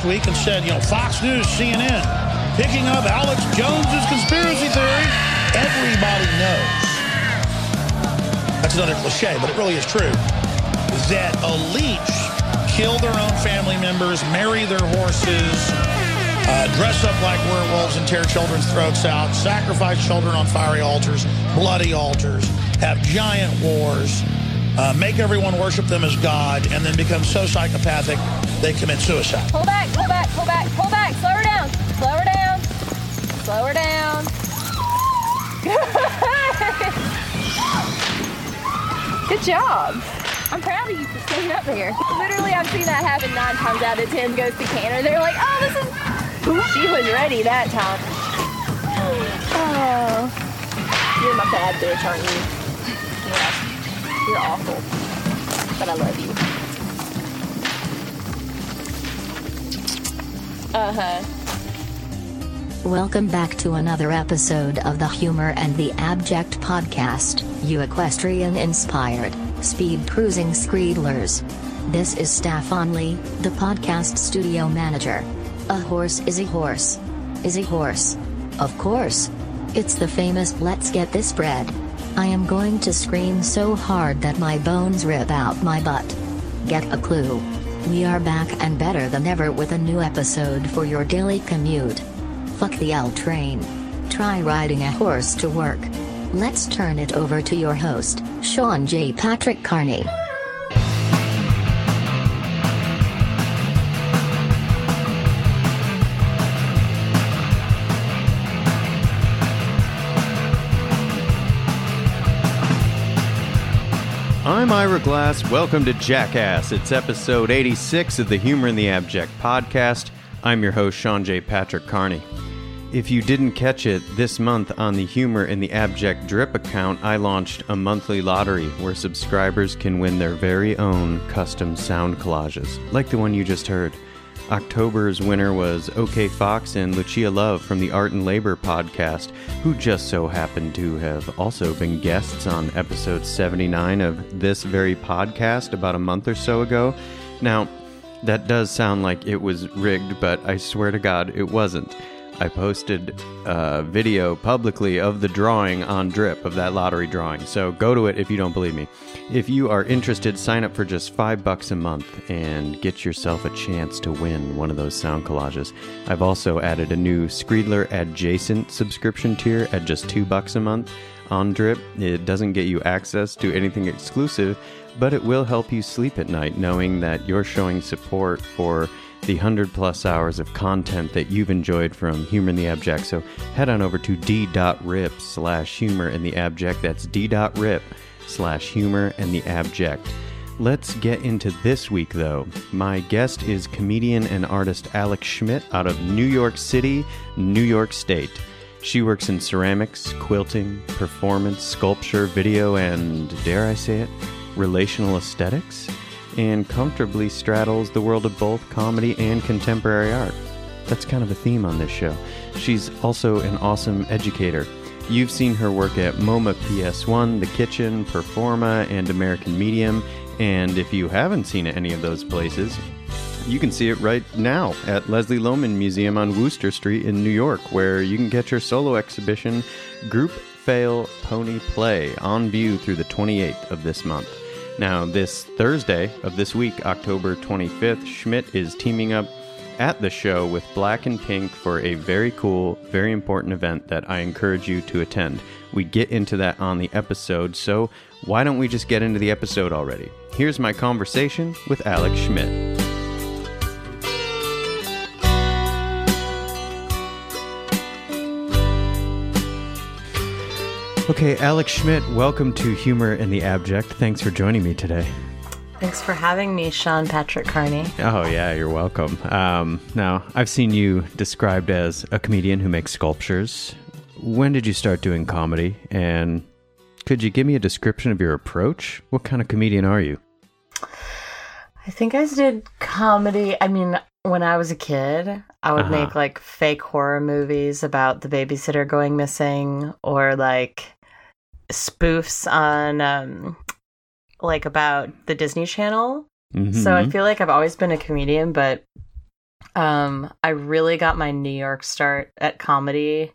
last week and said, you know, Fox News, CNN, picking up Alex Jones's conspiracy theory. Everybody knows. That's another cliche, but it really is true. That elites kill their own family members, marry their horses, uh, dress up like werewolves and tear children's throats out, sacrifice children on fiery altars, bloody altars, have giant wars, uh, make everyone worship them as God, and then become so psychopathic they commit suicide. Job. I'm proud of you for staying up here. Literally, I've seen that happen nine times out of ten. Goes to Canner. They're like, oh, this is. She was ready that time. Oh, you're my bad bitch, aren't you? Yeah, you're awful, but I love you. Uh huh. Welcome back to another episode of the Humor and the Abject podcast, you equestrian inspired, speed cruising screedlers. This is Staff Lee, the podcast studio manager. A horse is a horse. Is a horse. Of course. It's the famous Let's Get This Bread. I am going to scream so hard that my bones rip out my butt. Get a clue. We are back and better than ever with a new episode for your daily commute. Fuck the L train. Try riding a horse to work. Let's turn it over to your host, Sean J. Patrick Carney. I'm Ira Glass. Welcome to Jackass. It's episode 86 of the Humor in the Abject podcast. I'm your host, Sean J. Patrick Carney. If you didn't catch it, this month on the Humor in the Abject Drip account, I launched a monthly lottery where subscribers can win their very own custom sound collages, like the one you just heard. October's winner was OK Fox and Lucia Love from the Art and Labor podcast, who just so happened to have also been guests on episode 79 of this very podcast about a month or so ago. Now, that does sound like it was rigged, but I swear to God, it wasn't. I posted a video publicly of the drawing on Drip of that lottery drawing, so go to it if you don't believe me. If you are interested, sign up for just five bucks a month and get yourself a chance to win one of those sound collages. I've also added a new Screedler adjacent subscription tier at just two bucks a month on Drip. It doesn't get you access to anything exclusive, but it will help you sleep at night knowing that you're showing support for the 100 plus hours of content that you've enjoyed from Humor in the Abject. So head on over to d.rip slash humor in the abject. That's d.rip slash humor and the abject. Let's get into this week though. My guest is comedian and artist Alex Schmidt out of New York City, New York State. She works in ceramics, quilting, performance, sculpture, video, and dare I say it, relational aesthetics, and comfortably straddles the world of both comedy and contemporary art. That's kind of a theme on this show. She's also an awesome educator. You've seen her work at MoMA PS1, The Kitchen, Performa, and American Medium, and if you haven't seen any of those places, you can see it right now at Leslie Lohman Museum on Wooster Street in New York, where you can get your solo exhibition, Group Fail Pony Play, on view through the 28th of this month. Now, this Thursday of this week, October 25th, Schmidt is teaming up at the show with Black and Pink for a very cool, very important event that I encourage you to attend. We get into that on the episode, so why don't we just get into the episode already? Here's my conversation with Alex Schmidt. Okay, Alex Schmidt, welcome to Humor in the Abject. Thanks for joining me today. Thanks for having me, Sean Patrick Carney. Oh, yeah, you're welcome. Um, now, I've seen you described as a comedian who makes sculptures. When did you start doing comedy? And could you give me a description of your approach? What kind of comedian are you? I think I did comedy. I mean, when I was a kid, I would Uh-huh. make like fake horror movies about the babysitter going missing or like spoofs on um like about the Disney Channel. So I Mhm. feel like I've always been a comedian, but um I really got my New York start at comedy.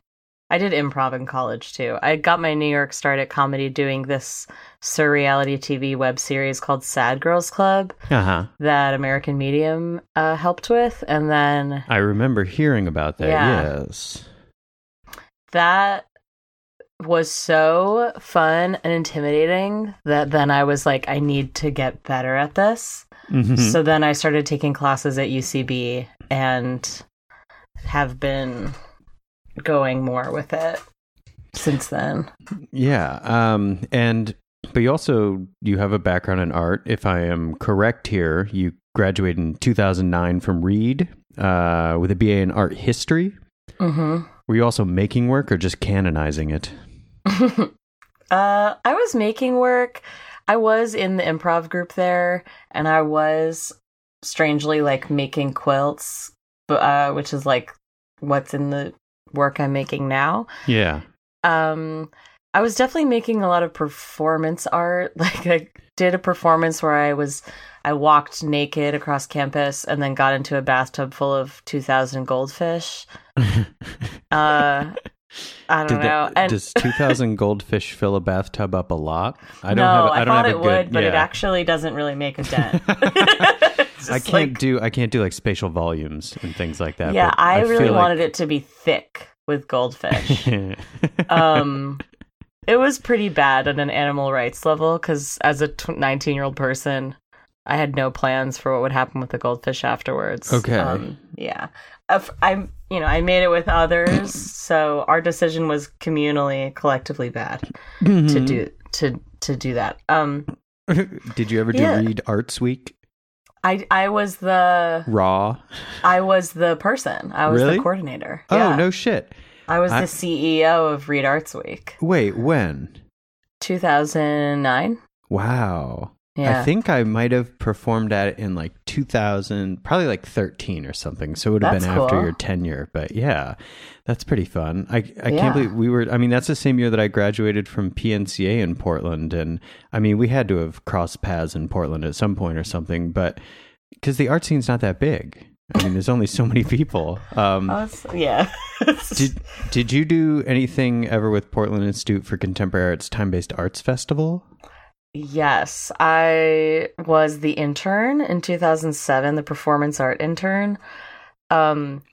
I did improv in college too. I got my New York start at comedy doing this surreality TV web series called Sad Girls Club uh-huh. that American Medium uh, helped with, and then I remember hearing about that, Yeah. yes. that was so fun and intimidating that then I was like, I need to get better at this. Mhm. So then I started taking classes at UCB and have been going more with it since then. Yeah, um, and but you also you have a background in art. If I am correct here, you graduated in 2009 from Reed uh, with a BA in art history. hmm Were you also making work or just canonizing it? uh, I was making work. I was in the improv group there, and I was strangely like making quilts, but uh, which is like what's in the work I'm making now. Yeah. Um, I was definitely making a lot of performance art. Like I did a performance where I was I walked naked across campus and then got into a bathtub full of 2000 goldfish. Uh I don't Did know. that, and does 2,000 goldfish fill a bathtub up a lot? I don't no, have. I, I don't thought have it good, would, but it actually doesn't really make a dent. I can't like- do. I can't do like spatial volumes and things like that. yeah, but I, really wanted it to be thick with goldfish. it. um it was pretty bad on an animal rights level because as a 19 year old person i had no plans for what would happen with the goldfish afterwards Okay. um, yeah i'm you know i made it with others so our decision was communally collectively bad to Mm-hmm. do to to do that um Did you ever do Yeah. Reed Arts Week i i was the raw? i was the person i was Really? the coordinator Oh yeah. no shit! i was I- the ceo of reed arts week Wait, when? 2009 Wow. Yeah I think I might have performed at it in like 2000, probably like 13 or something. So it would have That's been after your tenure. But yeah, that's pretty fun. I, I Yeah. can't believe we were, I mean, that's the same year that I graduated from PNCA in Portland. And I mean, we had to have crossed paths in Portland at some point or something, but because the art scene's not that big. I mean, there's only so many people. Um, Oh, it's- yeah. did did you do anything ever with Portland Institute for Contemporary Arts Time Based Arts Festival? Yes, I was the intern in 2007, the performance art intern. Um,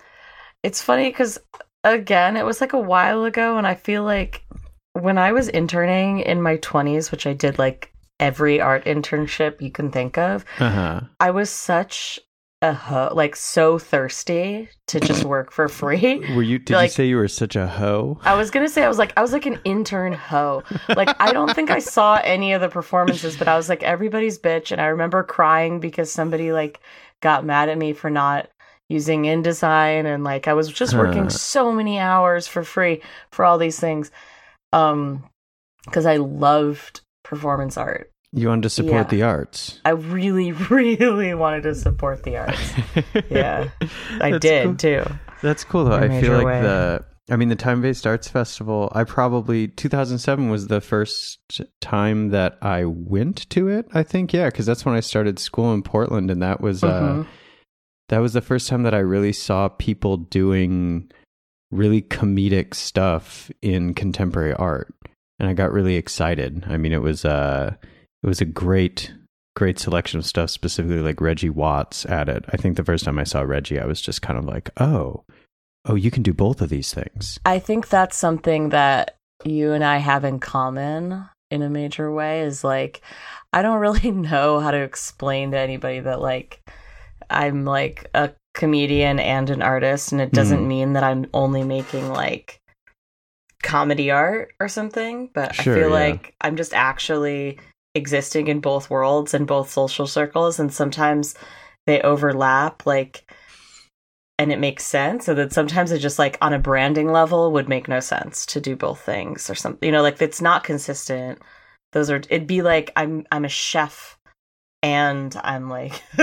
it's funny because again, it was like a while ago, and I feel like when I was interning in my 20s, which I did like every art internship you can think of, Uh huh. I was such a ho- like so thirsty to just work for free. Were you? Did you say you were such a hoe? I was gonna say I was like I was like an intern hoe. Like I don't think I saw any of the performances, but I was like everybody's bitch, and I remember crying because somebody like got mad at me for not using InDesign, and like I was just working Huh. so many hours for free for all these things, um, because I loved performance art. You wanted to support Yeah. the arts. I really, really wanted to support the arts. Yeah, I did cool. too. That's cool though. I feel like way. the I mean the Time Based Arts Festival, I probably 2007 was the first time that I went to it, I think. Yeah, cuz that's when I started school in Portland and that was uh Mhm. that was the first time that I really saw people doing really comedic stuff in contemporary art. And I got really excited. I mean, it was uh it was a great great selection of stuff specifically like Reggie Watts at it. I think the first time I saw Reggie, I was just kind of like, "Oh, oh, you can do both of these things." I think that's something that you and I have in common in a major way is like I don't really know how to explain to anybody that like I'm like a comedian and an artist and it doesn't Mhm. mean that I'm only making like comedy art or something, but Sure, I feel yeah. like I'm just actually existing in both worlds and both social circles and sometimes they overlap like and it makes sense and then sometimes it just like on a branding level would make no sense to do both things or something you know like it's not consistent those are it'd be like i'm i'm a chef and i'm like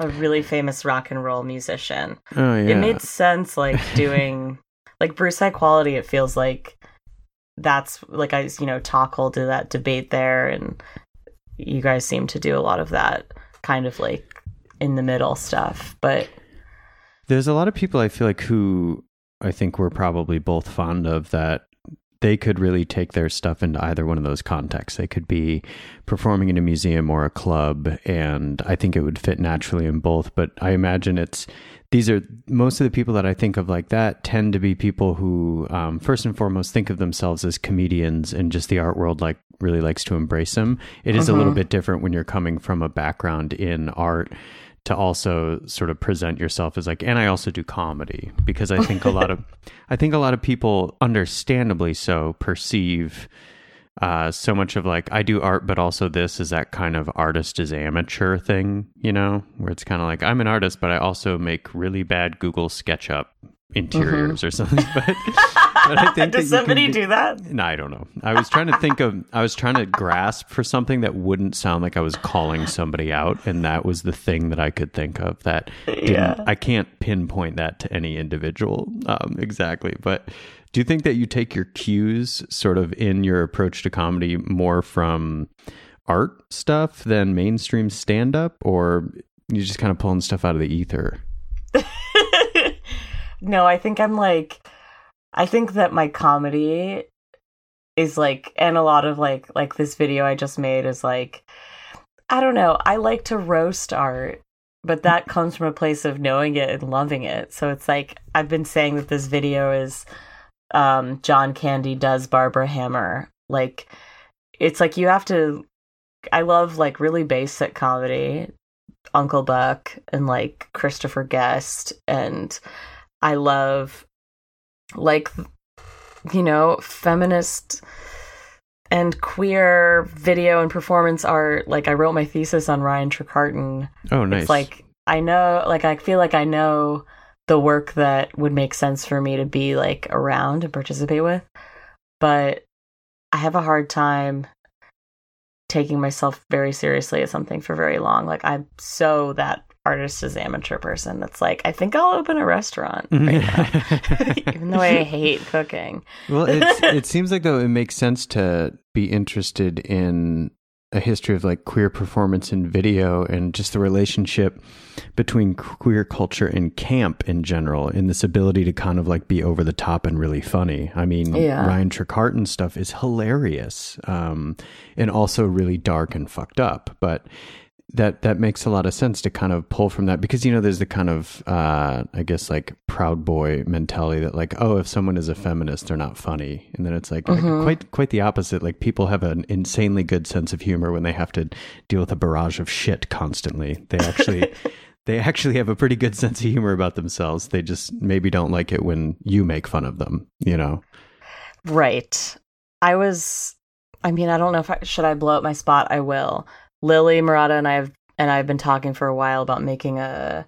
a really famous rock and roll musician Oh yeah. it made sense like doing like bruce high quality it feels like that's like i you know talkle to that debate there and you guys seem to do a lot of that kind of like in the middle stuff but There's a lot of people I feel like who I think we're probably both fond of that they could really take their stuff into either one of those contexts. They could be performing in a museum or a club, and I think it would fit naturally in both. But I imagine it's these are most of the people that I think of like that tend to be people who, um, first and foremost, think of themselves as comedians, and just the art world like really likes to embrace them. It is a little bit different when you're coming from a background in art to also sort of present yourself as like and I also do comedy because I think a lot of I think a lot of people understandably so perceive uh so much of like I do art but also this is that kind of artist is amateur thing, you know, where it's kind of like I'm an artist but I also make really bad Google SketchUp interiors or something but but I think does somebody be- do that no, I don't know. I was trying to think of, I was trying to grasp for something that wouldn't sound like I was calling somebody out. And that was the thing that I could think of that Yeah. I can't pinpoint that to any individual um, exactly. But do you think that you take your cues sort of in your approach to comedy more from art stuff than mainstream stand up or you just kind of pulling stuff out of the ether? no, I think I'm like I think that my comedy is like and a lot of like like this video I just made is like I don't know, I like to roast art, but that comes from a place of knowing it and loving it. So it's like I've been saying that this video is um John Candy does Barbara Hammer. Like it's like you have to I love like really basic comedy, Uncle Buck and like Christopher Guest and I love like you know feminist and queer video and performance art like I wrote my thesis on Ryan Trecartin Oh, nice. it's like I know like I feel like I know the work that would make sense for me to be like around and participate with. But I have a hard time taking myself very seriously at something for very long. Like I'm so that artist is amateur person. That's like I think I'll open a restaurant right now even though I hate cooking. Well, it's, it seems like though it makes sense to be interested in a history of like queer performance in video and just the relationship between queer culture and camp in general and this ability to kind of like be over the top and really funny. I mean, Yeah. Ryan Trecartin stuff is hilarious um, and also really dark and fucked up, but that that makes a lot of sense to kind of pull from that because you know there's the kind of uh i guess like proud boy mentality that like oh if someone is a feminist they're not funny. And then it's like quite quite the opposite. Like people have an insanely good sense of humor when they have to deal with a barrage of shit constantly. They actually they actually have a pretty good sense of humor about themselves. They just maybe don't like it when you make fun of them you know? Right. I was I mean, I don't know if I should I blow up my spot, I will. Lily Murata and I have and I've been talking for a while about making a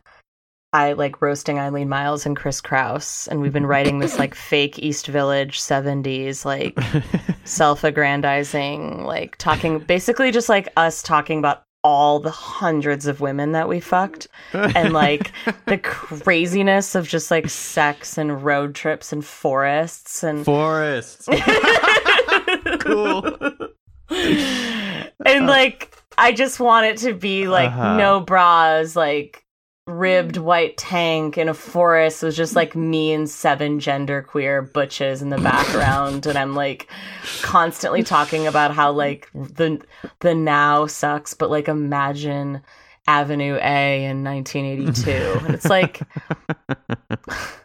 I like roasting Eileen Myles and Chris Kraus, and we've been writing this like fake East Village 70s, like self aggrandizing, like talking basically just like us talking about all the hundreds of women that we fucked and like the craziness of just like sex and road trips and forests and forests. Cool. And uh, like I just want it to be like Uh-huh. no bras, like ribbed white tank in a forest was just like me and seven gender queer butches in the background. And I'm like constantly talking about how like the the now sucks but like imagine Avenue A in 1982 and it's like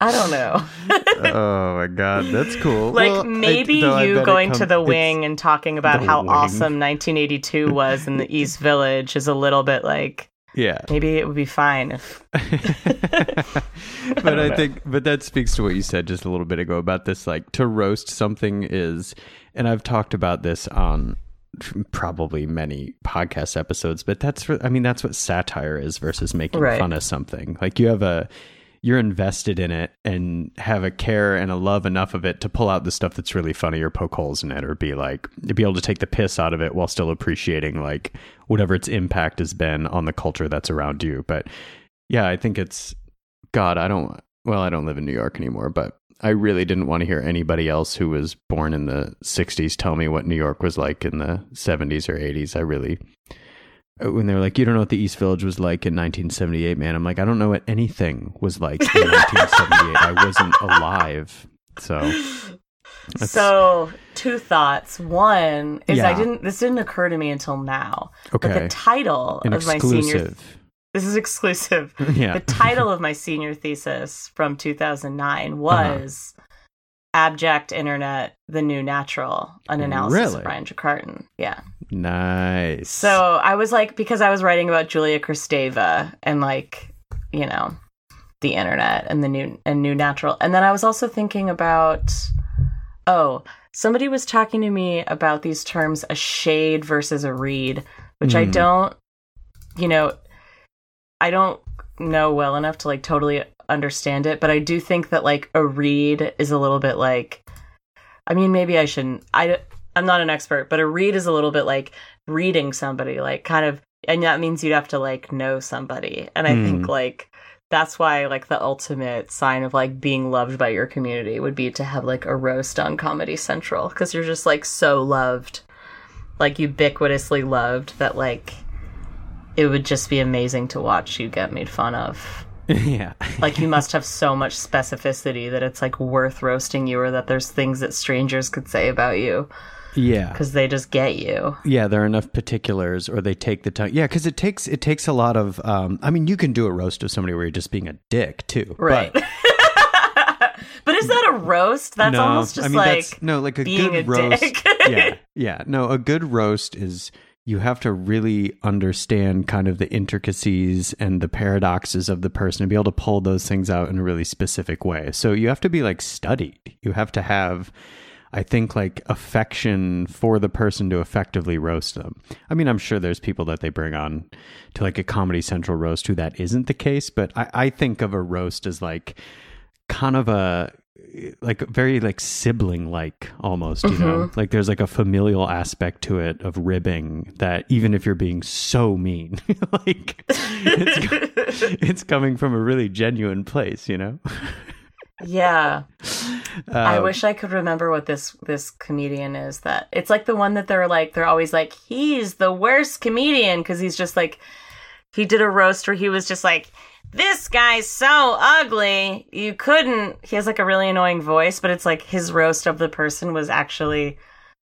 I don't know oh my god that's cool like Well, maybe I you going to the wing and talking about how wing. awesome 1982 was in the East Village is a little bit like yeah maybe it would be fine if but I think, but that speaks to what you said just a little bit ago about this. Like to roast something is, and I've talked about this on probably many podcast episodes, but that's for, I mean that's what satire is versus making Right. fun of something. Like you have a you're invested in it and have a care and a love enough of it to pull out the stuff that's really funny or poke holes in it or be like be able to take the piss out of it while still appreciating like whatever its impact has been on the culture that's around you. But yeah, I think it's God, I don't well, I don't live in New York anymore, but I really didn't want to hear anybody else who was born in the 60s tell me what New York was like in the 70s or 80s. I really when they were like, you don't know what the East Village was like in 1978, man. I'm like, I don't know what anything was like in 1978. I wasn't alive. So, That's- So, two thoughts. One is I didn't. This didn't occur to me until now. But okay. the title An of my senior. exclusive. This is exclusive. yeah. The title of my senior thesis from 2009 Uh-huh. "Abject Internet: The New Natural: An Analysis Really? of Ryan Trecartin." Yeah. Nice. So I was like, because I was writing about Julia Kristeva and like, you know, the internet and the new and new natural, and then I was also thinking about, oh, somebody was talking to me about these terms, a shade versus a read, which I Hmm. don't, you know, I don't know well enough to like totally understand it, but I do think that like a read is a little bit like, I mean, maybe I shouldn't. I I'm not an expert, but a read is a little bit like reading somebody, like kind of, and that means you'd have to like know somebody. And I Hmm. think like that's why like the ultimate sign of like being loved by your community would be to have like a roast on Comedy Central because you're just like so loved, like ubiquitously loved that like it would just be amazing to watch you get made fun of. yeah. Like you must have so much specificity that it's like worth roasting you or that there's things that strangers could say about you Yeah. because they just get you. Yeah, there are enough particulars, or they take the time. Yeah, because it takes it takes a lot of. Um, I mean, you can do a roast of somebody where you're just being a dick too, Right. But, but is that a roast? That's no, almost just I mean, like that's, no, like a being good a roast. dick. yeah, yeah. No, a good roast is you have to really understand kind of the intricacies and the paradoxes of the person and be able to pull those things out in a really specific way. So you have to be like studied. You have to have. I think like affection for the person to effectively roast them. I mean, I'm sure there's people that they bring on to like a Comedy Central roast who that isn't the case, but I, I think of a roast as like kind of a like very like sibling like almost you know like there's like a familial aspect to it of ribbing that even if you're being so mean like it's, it's coming from a really genuine place you know yeah. I Um, wish I could remember what this this comedian is. That it's like the one that they're like they're always like he's the worst comedian because he's just like he did a roast where he was just like this guy's so ugly you couldn't. He has like a really annoying voice, but it's like his roast of the person was actually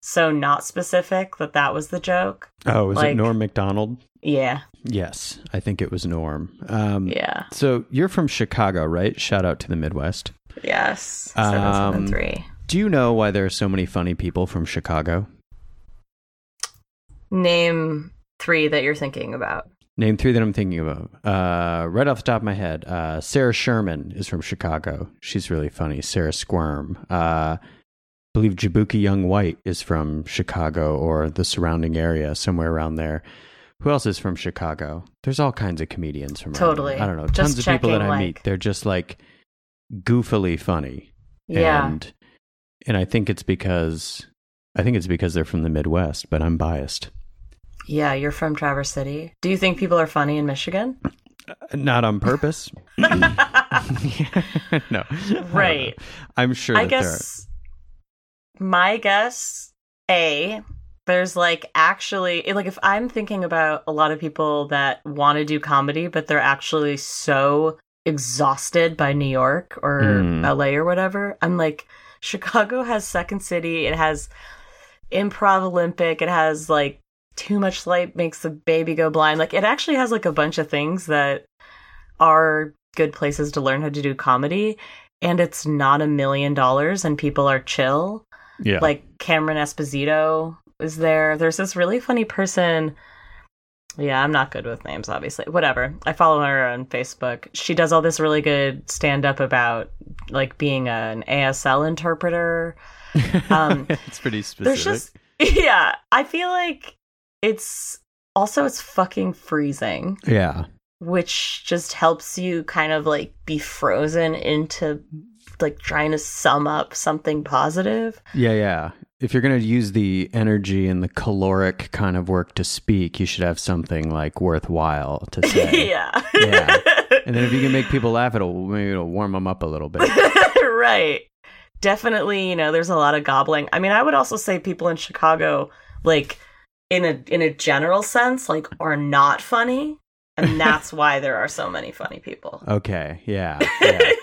so not specific that that was the joke. oh is like- it norm macdonald Yeah, yes i think it was norm um yeah, so you're from chicago right shout out to the midwest yes. Um, Seven seven three. do you know why there are so many funny people from chicago Name three that you're thinking about. Name three that I'm thinking of. Uh, right off the top of my head, uh, Sarah Sherman is from Chicago. She's really funny. Sarah Squirm. Uh, I believe Jaboukie Young White is from Chicago or the surrounding area, somewhere around there. Who else is from Chicago? There's all kinds of comedians from around Totally. there. I don't know. Just Tons of people that I meet. They're just like goofily funny. Yeah. And and I think it's because I think it's because they're from the Midwest, but I'm biased. Yeah, you're from Traverse City. Do you think people are funny in Michigan? Not on purpose. no. Right. I'm sure I that guess my guess A there's like actually like if I'm thinking about a lot of people that want to do comedy but they're actually so exhausted by New York or Mm. LA or whatever, I'm like Chicago has Second City, it has Improv Olympic, it has like too much light makes the baby go blind. Like it actually has like a bunch of things that are good places to learn how to do comedy and it's not a million dollars and people are chill. Yeah. Like Cameron Esposito is there. There's this really funny person. Yeah, I'm not good with names, obviously. Whatever. I follow her on Facebook. She does all this really good stand up about like being an ASL interpreter. Um, it's pretty specific. there's just yeah, I feel like it's also it's fucking freezing, Yeah. which just helps you kind of like be frozen into like trying to sum up something positive. Yeah, yeah. If you're going to use the energy and the caloric kind of work to speak, you should have something like worthwhile to say. yeah. Yeah. And then if you can make people laugh, it'll maybe it'll warm them up a little bit. right. Definitely, you know, there's a lot of gobbling. I mean, I would also say people in Chicago, like in a in a general sense, like are not funny, and that's why there are so many funny people. Okay. Yeah. yeah.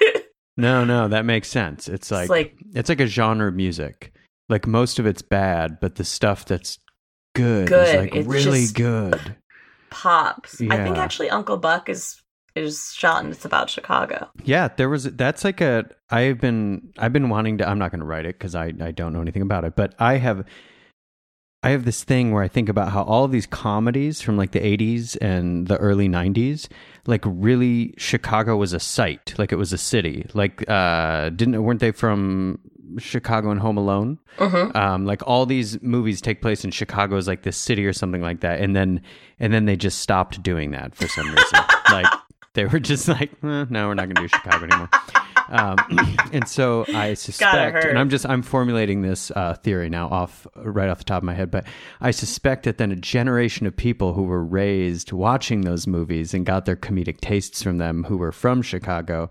No, no, that makes sense. It's like, it's like it's like a genre of music. Like most of it's bad, but the stuff that's good, Good, is like it's really good. pops. I think actually Uncle Buck is is shot and it's about Chicago. Yeah, there was that's like a I've been I've been wanting to I'm not going to write it cuz I I don't know anything about it, but I have I have this thing where I think about how all of these comedies from like the 80s and the early 90s like really Chicago was a site, like it was a city. Like uh didn't weren't they from Chicago and Home Alone? Mm-hmm. um, like all these movies take place in Chicago as like this city or something like that, and then and then they just stopped doing that for some reason. like they were just like, eh, no, we're not going to do Chicago anymore. Um, and so I suspect, and I'm just I'm formulating this uh, theory now off right off the top of my head, but I suspect that then a generation of people who were raised watching those movies and got their comedic tastes from them, who were from Chicago,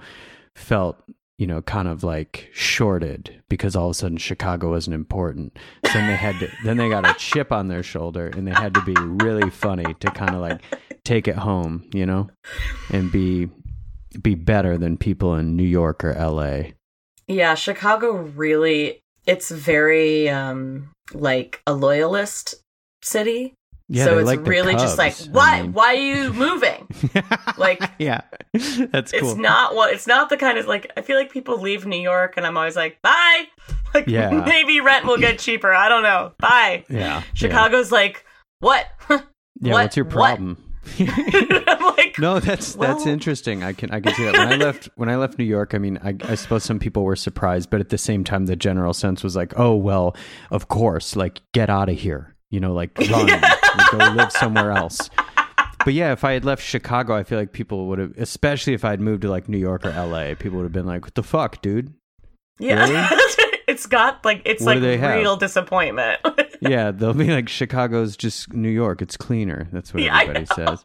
felt you know kind of like shorted because all of a sudden Chicago wasn't important. So then they had to then they got a chip on their shoulder and they had to be really funny to kind of like take it home, you know, and be be better than people in New York or LA. Yeah, Chicago really it's very um like a loyalist city. Yeah, so it's like really just like Cubs. I why mean- why are you moving? like yeah, that's cool. it's not what it's not the kind of like I feel like people leave New York and I'm always like bye. Like Yeah. maybe rent will get cheaper. I don't know. Bye. yeah, Chicago's like what? Yeah, yeah what- what's your what? problem? I'm like No, that's that's interesting. I can I can see that. When I left when I left New York, I mean, I, I suppose some people were surprised, but at the same time, the general sense was like, oh well, of course, like get out of here, you know, like run, go live somewhere else. But yeah, if I had left Chicago, I feel like people would have, especially if I'd moved to like New York or LA, people would have been like, "What the fuck, dude?" Yeah. it's got like it's What like real disappointment. Yeah, they'll be like, "Chicago's just New York. It's cleaner." That's what Yeah, everybody says.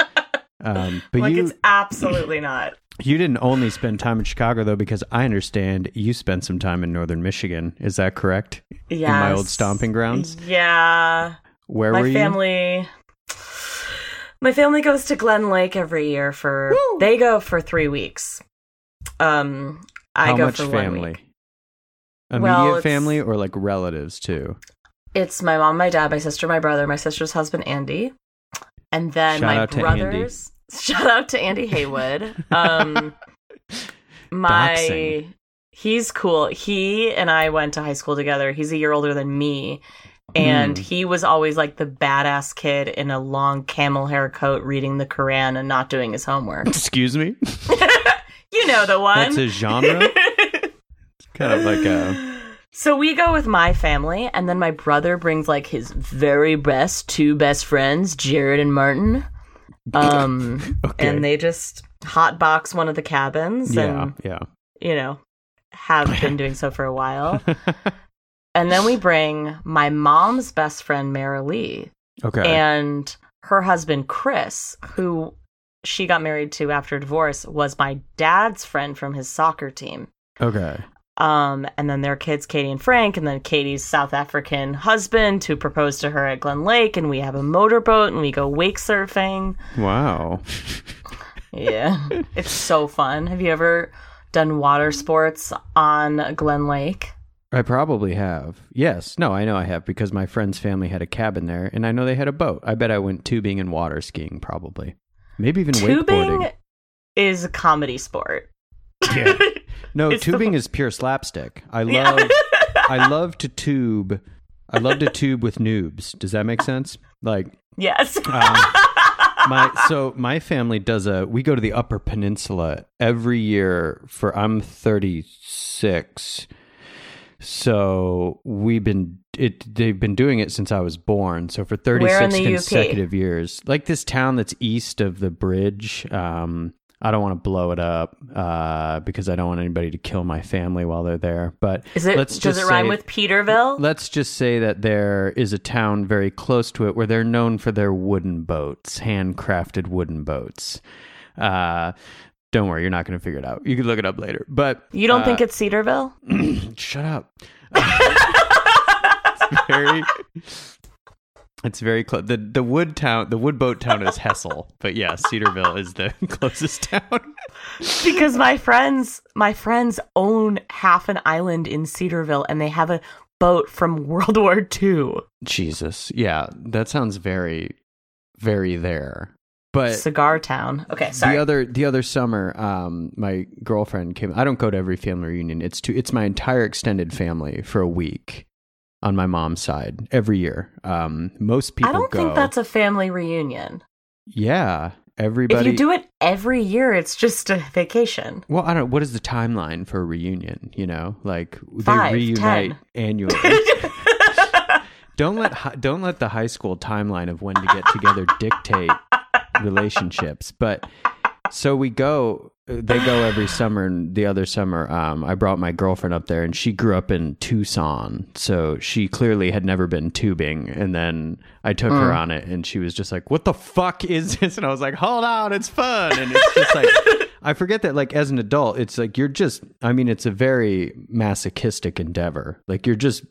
Um, but like you it's absolutely not. You didn't only spend time in Chicago though, because I understand you spent some time in northern Michigan. Is that correct? Yeah. My old stomping grounds. Yeah. Where my were you? family My family goes to Glen Lake every year for they go for 3 weeks. Um I How go much for one family? week. Immediate Well, family or like relatives too? It's my mom, my dad, my sister, my brother, my sister's husband Andy. And then Shout my out to Andy. brothers. Shout out to Andy Haywood. Um my Doxing. he's cool. He and I went to high school together. He's a year older than me. And Hmm. he was always like the badass kid in a long camel hair coat reading the Quran and not doing his homework. Excuse me. you know the one. That's a genre. kind of like a So we go with my family, and then my brother brings like his very best two best friends, Jared and Martin. Um, okay. and they just hotbox one of the cabins, yeah, and yeah. you know, have been doing so for a while. And then we bring my mom's best friend, Mara Lee, Okay. and her husband, Chris, who she got married to after divorce, was my dad's friend from his soccer team. okay. Um, and then their kids, Katie and Frank, and then Katie's South African husband who proposed to her at Glen Lake, and we have a motorboat and we go wake surfing. Wow. Yeah, it's so fun. Have you ever done water sports on Glen Lake? I probably have. Yes. No, I know I have because my friend's family had a cabin there and I know they had a boat. I bet I went tubing and water skiing probably. Maybe even Tubing wakeboarding. is a comedy sport. Yeah. No, It's the- tubing is pure slapstick. I love Yeah. I love to tube. I love to tube with noobs. Does that make sense? Like yes. um, my so my family does a we go to the upper peninsula every year for I'm 36 So we've been it. They've been doing it since I was born. So for thirty Where in six the UP? consecutive years, like this town that's east of the bridge. Um, I don't want to blow it up uh, because I don't want anybody to kill my family while they're there. But Is it? let's does it rhyme say- with Peterville? Let's just say that there is a town very close to it where they're known for their wooden boats, handcrafted wooden boats. Uh, don't worry, you're not going to figure it out. You can look it up later. But you don't uh, think it's Cedarville? Shut up. it's very. It's very close. The the wood town, the wood boat town is Hessel, but yeah, Cedarville is the closest town. because my friends, my friends own half an island in Cedarville, and they have a boat from World War II. Jesus, yeah, that sounds very, very there. But Cigar Town. Okay, sorry. the other the other summer, um, my girlfriend came. I don't go to every family reunion. It's to it's my entire extended family for a week on my mom's side every year. Um, most people I don't go. think that's a family reunion. yeah. Everybody. If you do it every year, it's just a vacation. Well, I don't. know What is the timeline for a reunion? You know, like Five, they reunite 10. annually. don't let hi- don't let the high school timeline of when to get together dictate relationships. But so we go. They go every summer, and the other summer, um, I brought my girlfriend up there, and she grew up in Tucson, so she clearly had never been tubing. And then I took her on it, and she was just like, "What the fuck is this?" And I was like, "Hold on, it's fun." And it's just like. I forget that, like, as an adult, it's like you're just, I mean, it's a very masochistic endeavor. Like, you're just,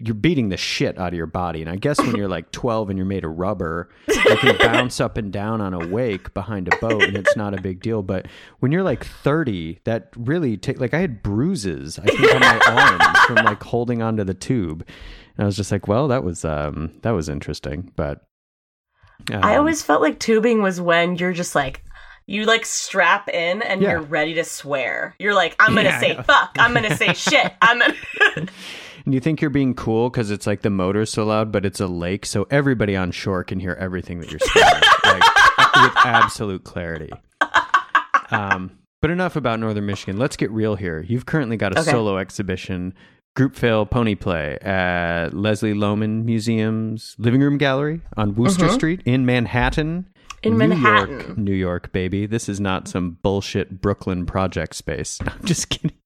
you're beating the shit out of your body. And I guess when you're like 12 and you're made of rubber, you can bounce up and down on a wake behind a boat and it's not a big deal. But when you're like 30, that really take, like, I had bruises, I think, on my arms from like holding onto the tube. And I was just like, well, that was, um, that was interesting. But, I um, always felt like tubing was when you're just like, you like strap in and Yeah. you're ready to swear. You're like, I'm gonna Yeah, say fuck. I'm gonna say shit. I'm gonna. And you think you're being cool because it's like the motor's so loud, but it's a lake, so everybody on shore can hear everything that you're saying like, with absolute clarity. Um, but enough about Northern Michigan. Let's get real here. You've currently got a Okay. solo exhibition, Group Fail Pony Play, at Leslie Lohman Museum's Living Room Gallery on Wooster Street in Manhattan. Mm-hmm. In New Manhattan. York, New York, baby. This is not some bullshit Brooklyn project space. I'm just kidding.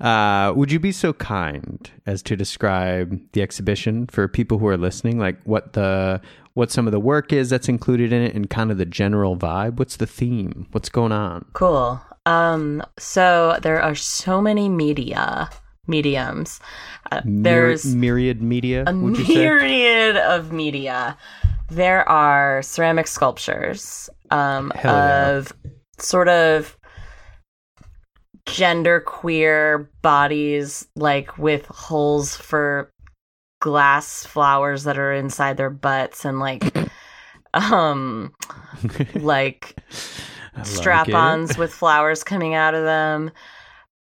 Uh, would you be so kind as to describe the exhibition for people who are listening, like what the what some of the work is that's included in it, and kind of the general vibe? What's the theme? What's going on? Cool. Um. So there are so many media mediums. Uh, there's myriad media. a would you say? myriad of media. There are ceramic sculptures um, of sort of gender queer bodies, like with holes for glass flowers that are inside their butts, and like, um, like like strap-ons it. with flowers coming out of them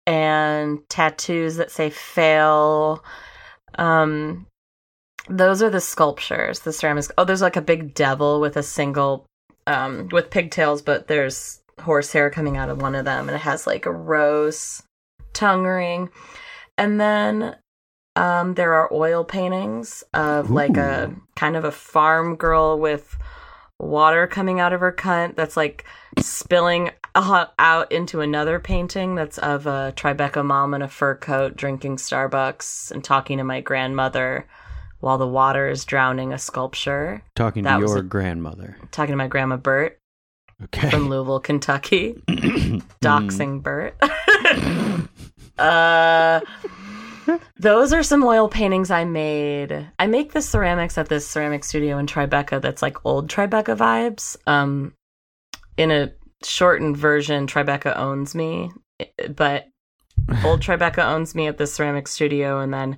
and tattoos that say fail um those are the sculptures the ceramics oh there's like a big devil with a single um with pigtails but there's horsehair coming out of one of them and it has like a rose tongue ring and then um there are oil paintings of like a kind of a farm girl with water coming out of her cunt that's like spilling out into another painting that's of a Tribeca mom in a fur coat drinking Starbucks and talking to my grandmother while the water is drowning a sculpture. Talking to that was your a- grandmother. Talking to my grandma Bert Okay. from Louisville, Kentucky. Doxing Bert. uh those are some oil paintings I made. I make the ceramics at this ceramic studio in Tribeca that's like old Tribeca vibes. Um in a shortened version, Tribeca owns me, but old Tribeca owns me at the ceramic studio and then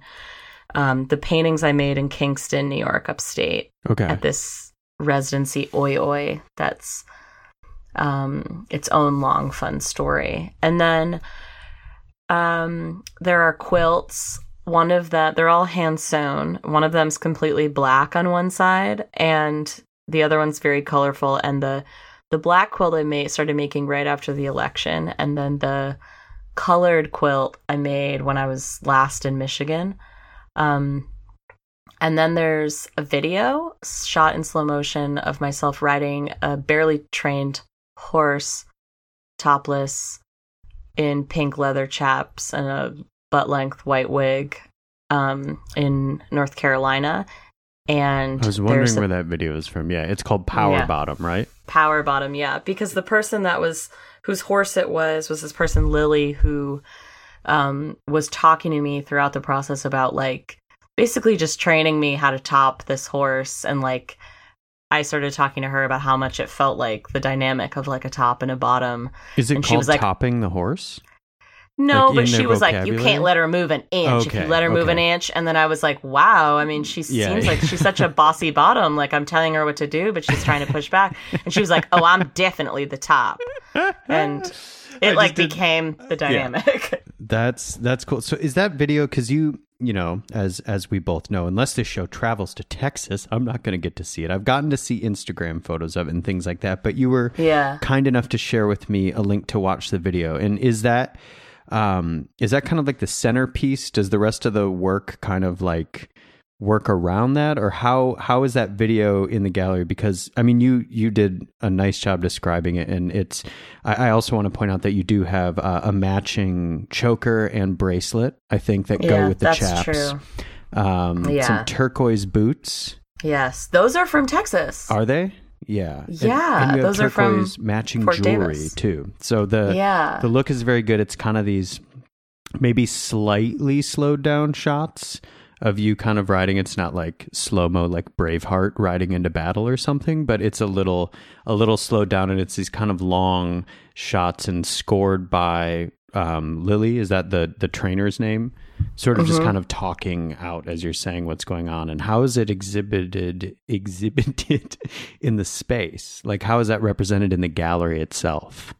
um the paintings I made in Kingston, New York, upstate okay. at this residency oi oi that's um its own long fun story. And then um there are quilts. One of them they're all hand sewn. One of them's completely black on one side and the other one's very colorful. And the the black quilt i made started making right after the election and then the colored quilt I made when I was last in Michigan. Um, and then there's a video shot in slow motion of myself riding a barely trained horse, topless, in pink leather chaps and a butt length white wig um, in North Carolina. And I was wondering a- where that video is from. Yeah, it's called Power Yeah. Bottom, right? power bottom yeah because the person that was whose horse it was was this person lily who um was talking to me throughout the process about like basically just training me how to top this horse and like i started talking to her about how much it felt like the dynamic of like a top and a bottom. Is it And she called was like- topping the horse? no Like, but she was like you can't let her move an inch. If Okay, you let her move an inch and then i was like wow i mean she Yeah. seems like she's such a bossy bottom. Like i'm telling her what to do but she's trying to push back. And she was like oh i'm definitely the top. And it like did- became the dynamic. That's that's cool. So is that video because you you know as as we both know, unless this show travels to Texas, I'm not going to get to see it. I've gotten to see Instagram photos of it and things like that, but you were Yeah. kind enough to share with me a link to watch the video. And is that um is that kind of like the centerpiece? Does the rest of the work kind of like work around that? Or how how is that video in the gallery? Because i mean you you did a nice job describing it and it's i, I also want to point out that you do have uh, a matching choker and bracelet i think that go with the that's chaps. true. um Yeah. some turquoise boots. Yes those are from texas. Are they? Yeah. Yeah, and, have those are from matching Fort jewelry Davis. too. So the Yeah. the look is very good. It's kind of these maybe slightly slowed down shots of you kind of riding it's not like slow mo like braveheart riding into battle or something but it's a little a little slowed down and it's these kind of long shots and scored by um, lily. Is that the the trainer's name? Sort of just kind of talking out as you're saying what's going on. And how is it exhibited exhibited in the space? Like how is that represented in the gallery itself?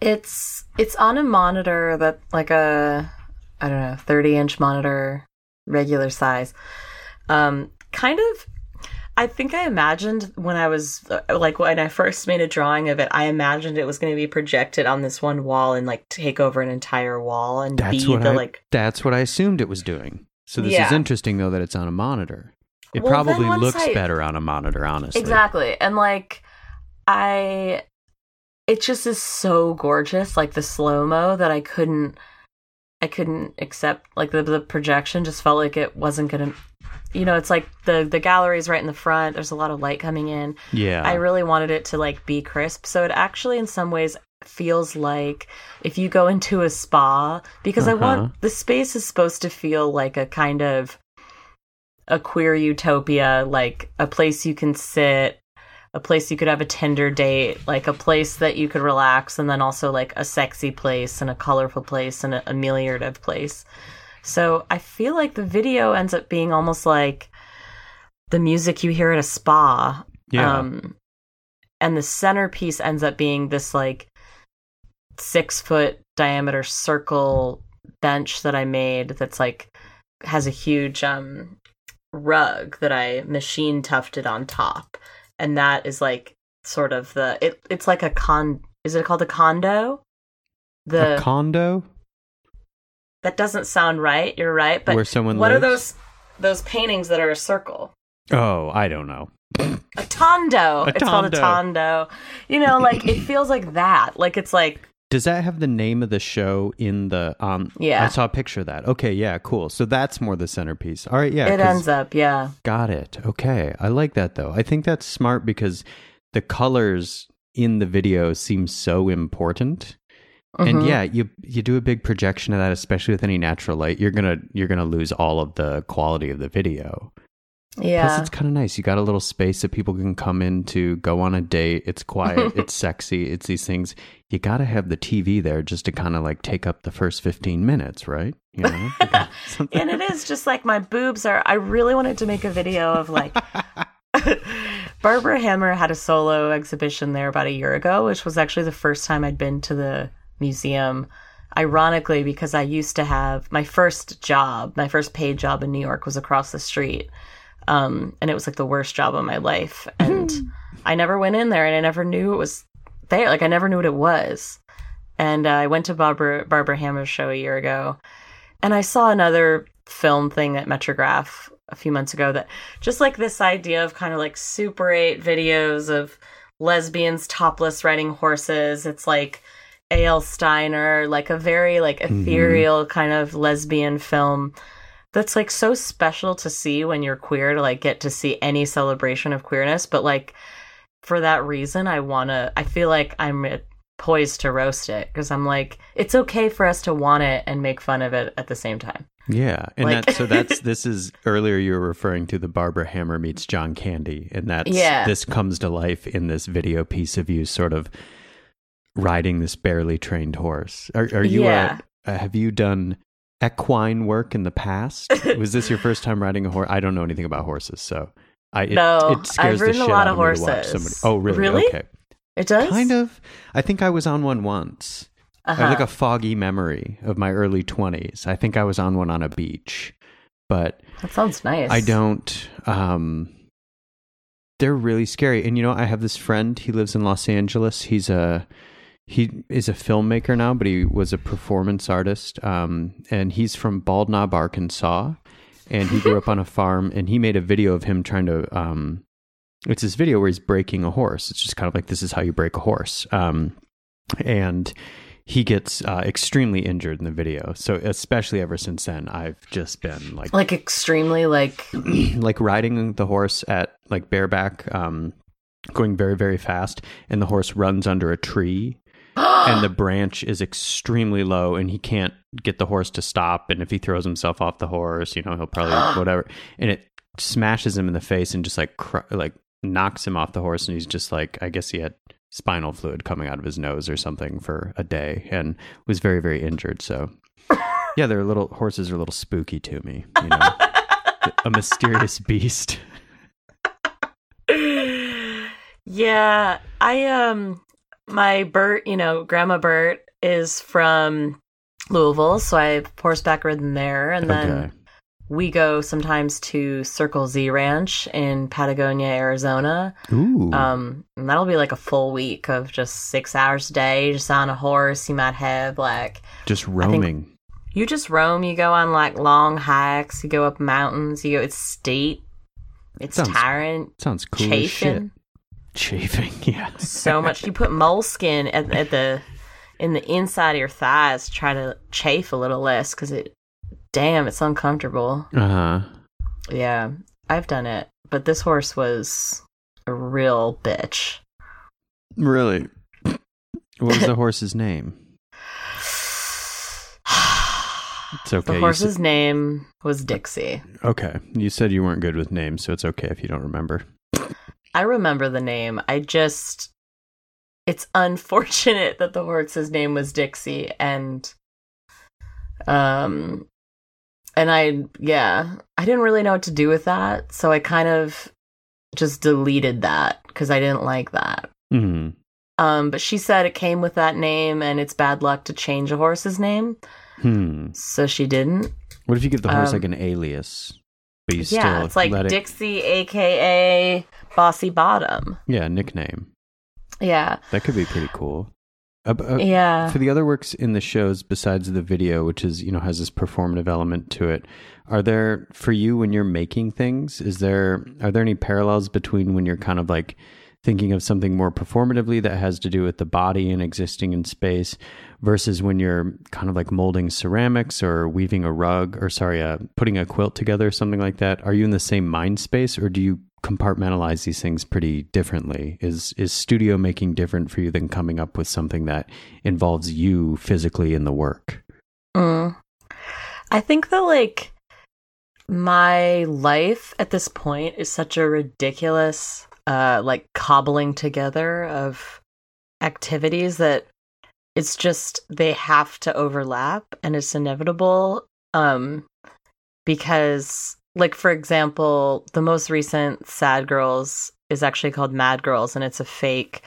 It's it's on a monitor that like a I don't know, 30 inch monitor, regular size. Um kind of I think I imagined when I was uh, like when I first made a drawing of it, I imagined it was going to be projected on this one wall and like take over an entire wall and That's be what the I. like that's what I assumed it was doing. So this is interesting though that it's on a monitor. It Well, probably looks I- better on a monitor, honestly. Exactly. And like I it just is so gorgeous, like the slow-mo that I couldn't I couldn't accept like the the projection just felt like it wasn't gonna you know, it's like the the gallery's right in the front, there's a lot of light coming in. Yeah. I really wanted it to like be crisp. So it actually in some ways feels like if you go into a spa because I Uh-huh. want the space is supposed to feel like a kind of a queer utopia, like a place you can sit, a place you could have a Tinder date, like a place that you could relax, and then also like a sexy place and a colorful place and a ameliorative place. So I feel like the video ends up being almost like the music you hear at a spa. yeah. Um, and the centerpiece ends up being this like six foot diameter circle bench that I made that's like has a huge um rug that I machine tufted on top. And that is like sort of the it it's like a con is it called a condo? The a condo that doesn't sound right, you're right. But where someone what are those those paintings that are a circle? Oh, I don't know. A tondo. A it's called a tondo. You know, like it feels like that. Like it's like Does that have the name of the show in the um Yeah. I saw a picture of that. Okay, yeah, cool. So that's more the centerpiece. All right, yeah. it ends up, yeah. Got it. Okay. I like that though. I think that's smart because the colors in the video seem so important. And Mhm. yeah, you you do a big projection of that, especially with any natural light, you're gonna you're gonna lose all of the quality of the video. Yeah. Plus, it's kind of nice. You got a little space that people can come in to go on a date. It's quiet. it's sexy. It's these things. You got to have the TV there just to kind of like take up the first fifteen minutes, right? You know. And it is just like my boobs are I really wanted to make a video of like Barbara Hammer had a solo exhibition there about a year ago, which was actually the first time I'd been to the museum. Ironically, because I used to have my first job, my first paid job in New York was across the street. Um, and it was like the worst job of my life. And I never went in there and I never knew it was there. Like I never knew what it was. and uh, I went to Barbara Barbara Hammer's show a year ago, and I saw another film thing at Metrograph a few months ago that just like this idea of kind of like Super 8 videos of lesbians topless riding horses. It's like A.L. Steiner, like a very like ethereal mm-hmm. kind of lesbian film that's like so special to see when you're queer to like get to see any celebration of queerness, but like for that reason I want to I feel like I'm uh, poised to roast it because I'm like it's okay for us to want it and make fun of it at the same time. Yeah, and like, that so that's this is earlier you were referring to the Barbara Hammer meets John Candy, and that's yeah. this comes to life in this video piece of you sort of riding this barely trained horse. Are, are you? Yeah. A, have you done equine work in the past? Was this your first time riding a horse? I don't know anything about horses, so I it, no, it scares I've ridden the shit a lot of horses. Oh, really? Really? Okay. It does. Kind of. I think I was on one once. Uh-huh. I have like a foggy memory of my early 20s. I think I was on one on a beach, but that sounds nice. I don't. Um, they're really scary. And you know, I have this friend. He lives in Los Angeles. He's a he is a filmmaker now, but he was a performance artist. Um, and he's from Bald Knob, Arkansas. And he grew up on a farm. And he made a video of him trying to. Um, it's this video where he's breaking a horse. It's just kind of like this is how you break a horse. Um, and he gets uh, extremely injured in the video. So especially ever since then, I've just been like like extremely like like riding the horse at like bareback, um, going very very fast, and the horse runs under a tree. And the branch is extremely low and he can't get the horse to stop and if he throws himself off the horse you know he'll probably whatever and it smashes him in the face and just like cr- like knocks him off the horse and he's just like i guess he had spinal fluid coming out of his nose or something for a day and was very very injured so yeah they're little horses are a little spooky to me you know? A mysterious beast. Yeah i um my bert you know grandma bert is from louisville so i've horseback ridden there and then we go sometimes to Circle Z Ranch in Patagonia, Arizona. Ooh. Um, and that'll be like a full week of just six hours a day, just on a horse. You might have like just roaming. You just roam. You go on like long hikes. You go up mountains. You go. It's steep. It's sounds, tiring. Sounds cool. Chafing. Chafing. Yeah. so much. You put moleskin at, at the in the inside of your thighs. To try to chafe a little less because it damn, it's uncomfortable. Uh huh. Yeah, I've done it, but this horse was a real bitch. Really? What was the horse's name? It's okay. The horse's said... name was Dixie. Okay. You said you weren't good with names, so it's okay if you don't remember. I remember the name. I just it's unfortunate that the horse's name was Dixie and um and I, yeah, I didn't really know what to do with that. So I kind of just deleted that because I didn't like that. Mm-hmm. Um, but she said it came with that name and it's bad luck to change a horse's name. Hmm. So she didn't. What if you give the horse um, like an alias? But you yeah, it's like Dixie, aka Bossy Bottom. Yeah, nickname. Yeah, that could be pretty cool. Uh, uh, yeah. For the other works in the shows besides the video, which is you know has this performative element to it, are there for you when you're making things? Is there are there any parallels between when you're kind of like thinking of something more performatively that has to do with the body and existing in space versus when you're kind of like molding ceramics or weaving a rug or sorry uh, putting a quilt together something like that are you in the same mind space or do you compartmentalize these things pretty differently. Is is studio making different for you than coming up with something that involves you physically in the work? Mm. I think that like my life at this point is such a ridiculous uh like cobbling together of activities that it's just they have to overlap and it's inevitable um because like for example, the most recent Sad Girls is actually called Mad Girls, and it's a fake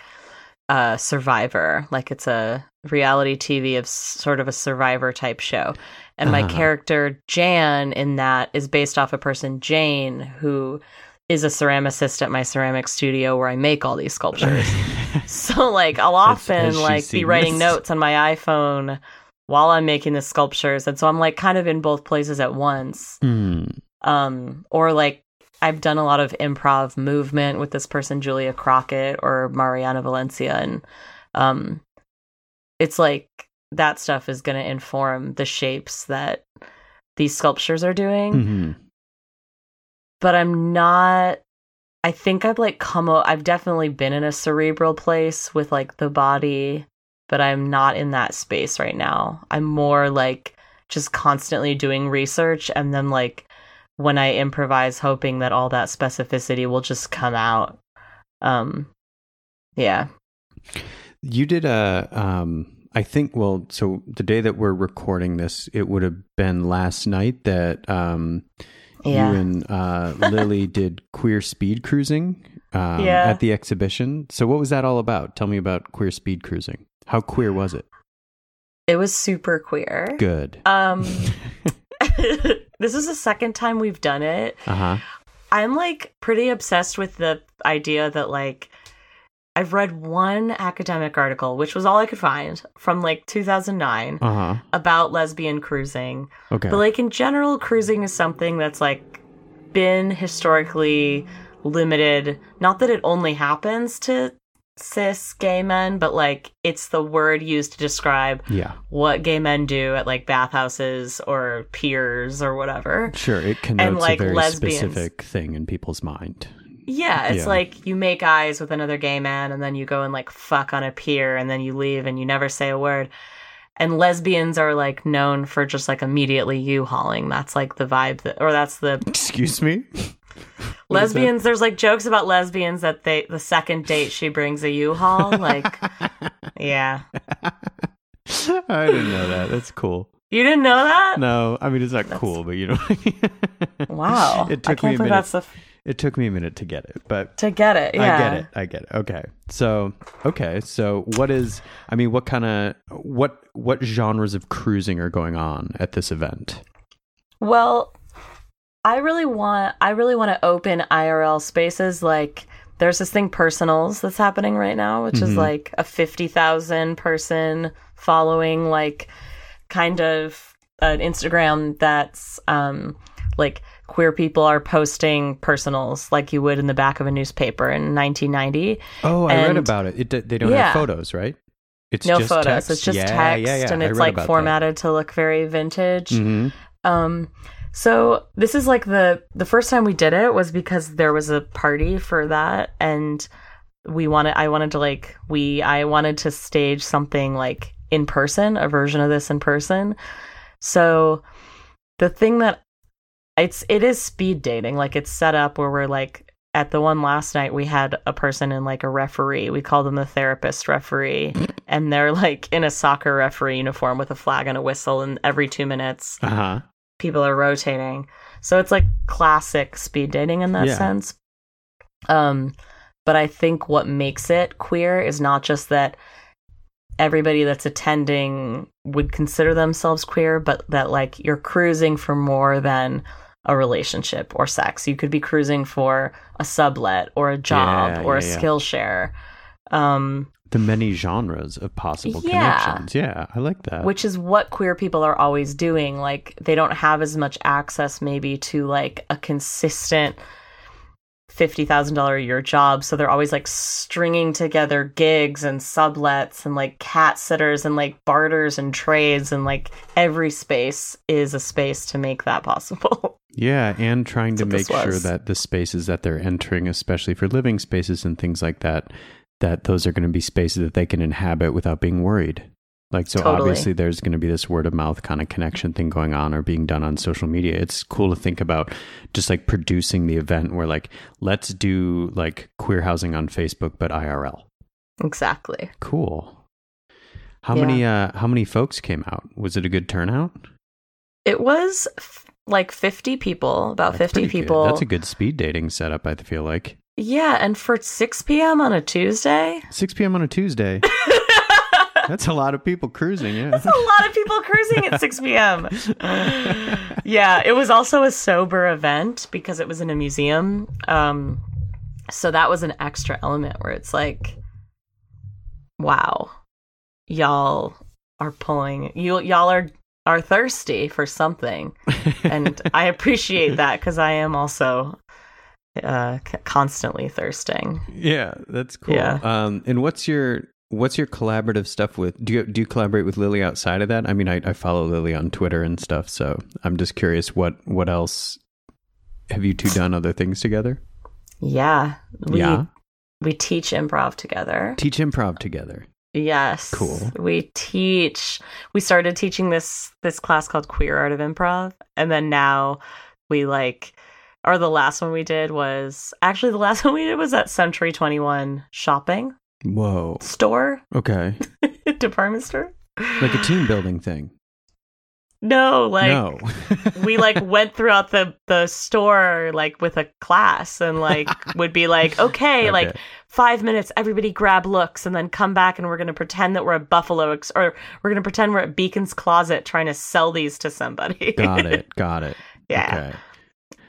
uh, Survivor. Like it's a reality TV of sort of a Survivor type show. And my uh-huh. character Jan in that is based off a person Jane who is a ceramicist at my ceramic studio where I make all these sculptures. so like I'll often like be writing this? notes on my iPhone while I'm making the sculptures, and so I'm like kind of in both places at once. Hmm. Um, or like I've done a lot of improv movement with this person, Julia Crockett or Mariana Valencia, and um, it's like that stuff is going to inform the shapes that these sculptures are doing. Mhm. But I'm not. I think I've like come. o- I've definitely been in a cerebral place with like the body, but I'm not in that space right now. I'm more like just constantly doing research and then like when I improvise, hoping that all that specificity will just come out. Um, yeah. You did a, um, I think, well, so the day that we're recording this, it would have been last night that um, Yeah. you and uh, Lily did queer speed cruising um, Yeah. at the exhibition. So, what was that all about? Tell me about queer speed cruising. How queer was it? It was super queer. Good. Um, this is the second time we've done it. Uh huh. I'm like pretty obsessed with the idea that like I've read one academic article, which was all I could find from like 2009 Uh huh. about lesbian cruising. Okay. But like in general, cruising is something that's like been historically limited. Not that it only happens to cis gay men, but like it's the word used to describe yeah. what gay men do at like bathhouses or piers or whatever. Sure. It connotes like, a very lesbians. specific thing in people's mind. Yeah, it's Yeah. like you make eyes with another gay man and then you go and like fuck on a pier and then you leave and you never say a word. And lesbians are like known for just like immediately you hauling. That's like the vibe that, or that's the Excuse me? What is that? lesbians. There's like jokes about lesbians that they, the second date she brings a U-Haul. Like, yeah. I didn't know that. That's cool. You didn't know that? No, I mean it's not cool, but you know. Wow. It I took me a minute. that's the, f- It took me a minute to get it, but to get it. Yeah. I get it. I get it. Okay. So, okay. So, what is I mean, what kind of what what genres of cruising are going on at this event? Well, I really want I really want to open IRL spaces like there's this thing personals that's happening right now which is Mhm. like a 50,000 person following like kind of an Instagram that's um like queer people are posting personals like you would in the back of a newspaper in 1990 Oh, I read about it. It they don't Yeah. have photos, right? It's no just photos text? it's just yeah, text yeah, yeah. and it's like about that. formatted to look very vintage Mhm. Um, so this is like the the first time we did it was because there was a party for that, and we wanted I wanted to like we I wanted to stage something like in person, a version of this in person. So the thing that it's it is speed dating, like it's set up where we're like at the one last night we had a person in like a referee. We call them the therapist referee, and they're like in a soccer referee uniform with a flag and a whistle, and every two minutes Uh-huh. people are rotating. So it's like classic speed dating in that Yeah. sense. Um, but I think what makes it queer is not just that everybody that's attending would consider themselves queer, but that like you're cruising for more than a relationship or sex. You could be cruising for a sublet or a job Yeah, or a yeah, yeah. skill share. Um, The many genres of possible Yeah. connections. Yeah, I like that. which is what queer people are always doing like they don't have as much access maybe to like a consistent $50,000 a year job. So they're always like stringing together gigs and sublets and like cat sitters and like barters and trades and like every space is a space to make that possible. Yeah, and trying to make sure that the spaces that they're entering, especially for living spaces and things like that, that those are going to be spaces that they can inhabit without being worried. Like, so Totally. obviously there's going to be this word of mouth kind of connection thing going on or being done on social media. It's cool to think about just like producing the event where, like, let's do like queer housing on Facebook, but IRL. exactly Cool. How Yeah. many, uh, how many folks came out? Was it a good turnout? it was f- like 50 people about That's 50 pretty good. people That's a good speed dating setup, I feel like. yeah and for 6 p.m on a tuesday 6 p.m. on a Tuesday. That's a lot of people cruising, yeah. That's a lot of people cruising at 6 p.m. yeah, it was also a sober event because it was in a museum. Um, so that was an extra element where it's like, wow, y'all are pulling you. Y'all are are thirsty for something, and I appreciate that because I am also uh c- constantly thirsting. yeah, that's cool. Yeah. Um, and what's your what's your collaborative stuff with? Do you do you collaborate with Lily outside of that? I mean, I, I follow Lily on Twitter and stuff, so I'm just curious what what else have you two done other things together? Yeah, we yeah, we teach improv together. teach improv together. Yes. Cool. We teach we started teaching this this class called Queer Art of Improv and then now we like or the last one we did was actually the last one we did was at Century 21 shopping Whoa. store Okay, department store. like a team building thing. No, like no. we like went throughout the the store like with a class and like would be like okay, like five minutes everybody grab looks and then come back and we're gonna pretend that we're at buffalo Ex- or we're gonna pretend we're at beacon's closet trying to sell these to somebody got it. Got it. yeah Okay.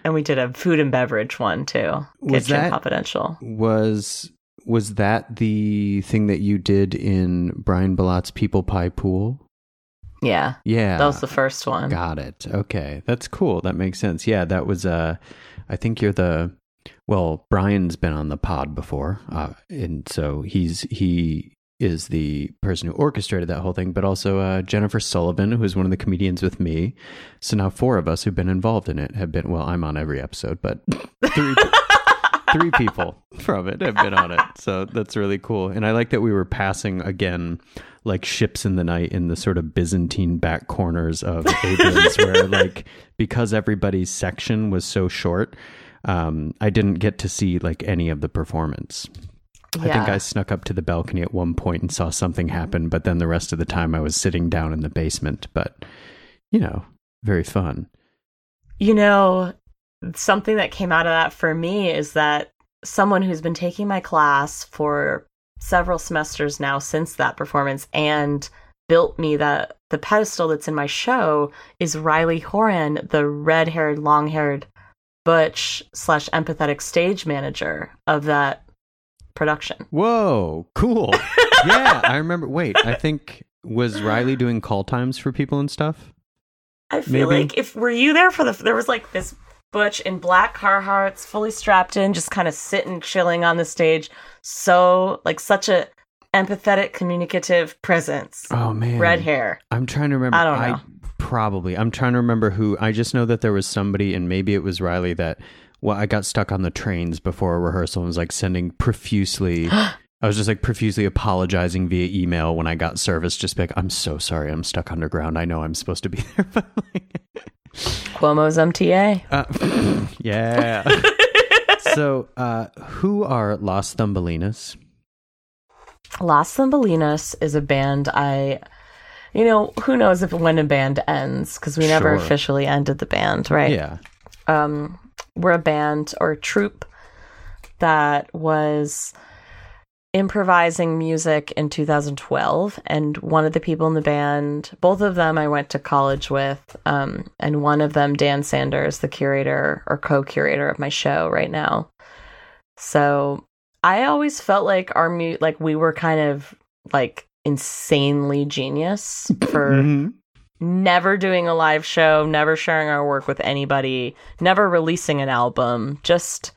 and we did a food and beverage one too Was kitchen that- confidential Was was that the thing that you did in Brian Belott's People Pie Pool? yeah Yeah. that was the first one Got it. Okay. That's cool. That makes sense. Yeah, that was uh I think you're the well, Brian's been on the pod before. Uh and so he's he is the person who orchestrated that whole thing, but also uh, Jennifer Sullivan, who is one of the comedians with me. So now four of us who've been involved in it have been. Well, I'm on every episode, but three three people from it have been on it. So that's really cool. And I like that we were passing again like ships in the night in the sort of Byzantine back corners of Abrons where like because everybody's section was so short, um, I didn't get to see like any of the performance. I think I snuck up to the balcony at one point and saw something happen, but then the rest of the time I was sitting down in the basement. But you know, very fun. You know, something that came out of that for me is that someone who's been taking my class for several semesters now since that performance and built me that the pedestal that's in my show is Riley Horan, the red haired, long haired butch slash empathetic stage manager of that production. Whoa, cool. yeah, I remember. Wait, I think was Riley doing call times for people and stuff? I feel Maybe. like if were you there for the there was like this butch in black Carhartts, fully strapped in, just kind of sitting, chilling on the stage. So like such a empathetic, communicative presence. Oh man, Red hair. I'm trying to remember. I don't know. I, probably. I'm trying to remember who. I just know that there was somebody, and maybe it was Riley that. Well, I got stuck on the trains before a rehearsal and was like sending profusely. I was just like profusely apologizing via email when I got service. Just like, I'm so sorry, I'm stuck underground. I know I'm supposed to be there, but like, Cuomo's MTA. uh, yeah. so, uh, who are Los Thumbelinas? Las Thumbelinas is a band I you know, who knows if when a band ends because we never Sure. officially ended the band, right? Yeah. um, we're a band or a troupe that was improvising music in 2012 and one of the people in the band both of them i went to college with um, and one of them dan sanders the curator or co-curator of my show right now so i always felt like our mu- like we were kind of like insanely genius for Mhm. never doing a live show, never sharing our work with anybody, never releasing an album, just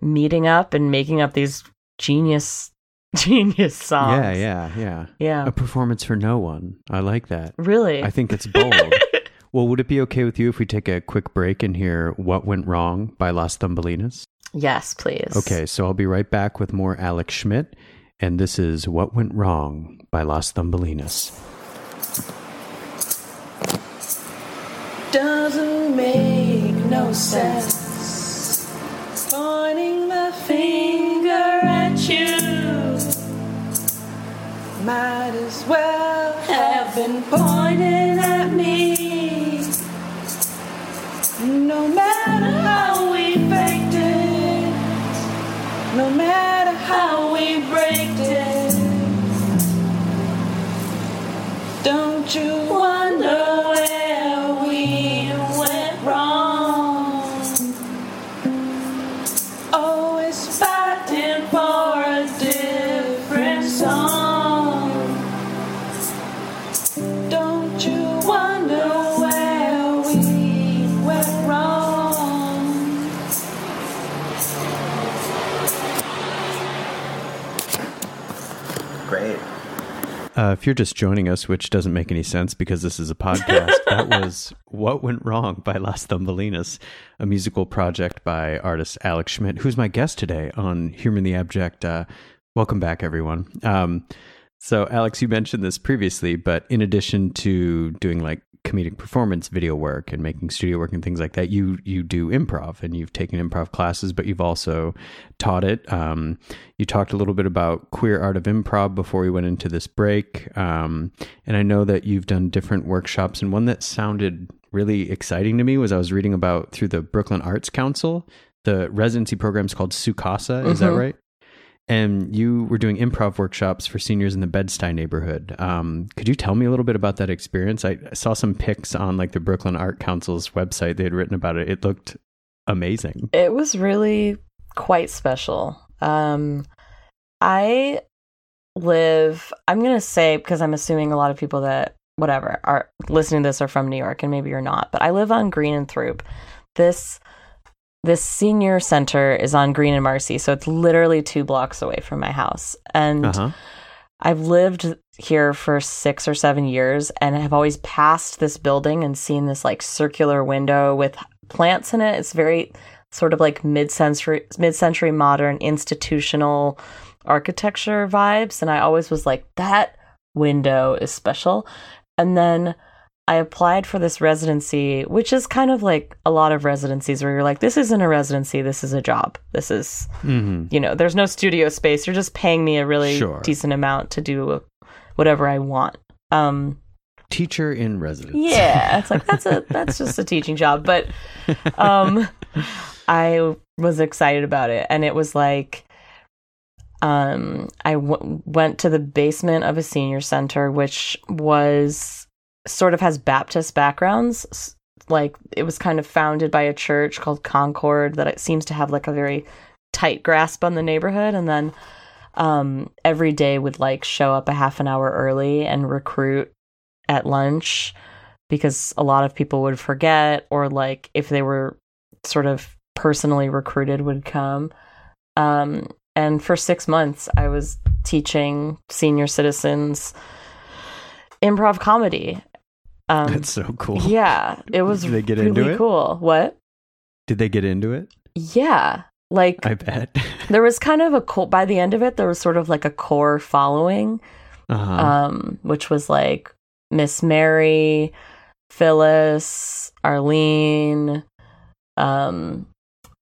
meeting up and making up these genius genius songs. Yeah, yeah, yeah. Yeah. A performance for no one. I like that. Really? I think it's bold. well, would it be okay with you if we take a quick break and hear What Went Wrong by Las Thumbelinas? yes, please. Okay, so I'll be right back with more Alex Schmidt, and this is What Went Wrong by Las Thumbelinas. doesn't make no sense. Pointing the finger at you. Might as well have been pointing at me. No matter how we faked it, no matter how we break it. Don't you wonder Uh, if you're just joining us, which doesn't make any sense because this is a podcast, that was What Went Wrong by Las Thumbelinas, a musical project by artist Alex Schmidt, who's my guest today on Human the Abject. Uh, welcome back, everyone. Um, so, Alex, you mentioned this previously, but in addition to doing like comedic performance video work and making studio work and things like that you you do improv and you've taken improv classes but you've also taught it. Um, you talked a little bit about queer art of improv before we went into this break. Um, and i know that you've done different workshops and one that sounded really exciting to me was i was reading about through the brooklyn arts council the residency program is called SU-CASA is that Mhm. right and you were doing improv workshops for seniors in the Bed-Stuy neighborhood. Um, could you tell me a little bit about that experience? I I saw some pics on like the Brooklyn Art Council's website. They had written about it. It looked amazing. It was really quite special. Um, I live, I'm going to say, because I'm assuming a lot of people that, whatever, are listening to this are from New York, and maybe you're not, but I live on Greene and Throop. This this senior center is on Greene and Marcy, so it's literally two blocks away from my house. And Uh huh. I've lived here for six or seven years and have always passed this building and seen this like circular window with plants in it. It's very sort of like mid-century mid-century modern institutional architecture vibes and I always was like that window is special. And then I applied for this residency, which is kind of like a lot of residencies where you're like this isn't a residency, this is a job. This is hmm you know, there's no studio space. You're just paying me a really Sure. decent amount to do whatever I want. Um, Teacher in residence. yeah, it's like that's a that's just a teaching job, but um, I was excited about it, and it was like, um, I w- went to the basement of a senior center, which was sort of has Baptist backgrounds. Like it was kind of founded by a church called Concord that it seems to have like a very tight grasp on the neighborhood, and then um, every day would like show up a half an hour early and recruit at lunch because a lot of people would forget or like if they were sort of personally recruited would come um and for 6 months I was teaching senior citizens improv comedy um That's so cool. yeah it was Did they get really into it? cool what Did they get into it? yeah like I bet. there was kind of a core by the end of it there was sort of like a core following uh-huh. um, which was like Miss Mary, Phyllis, Arlene, um,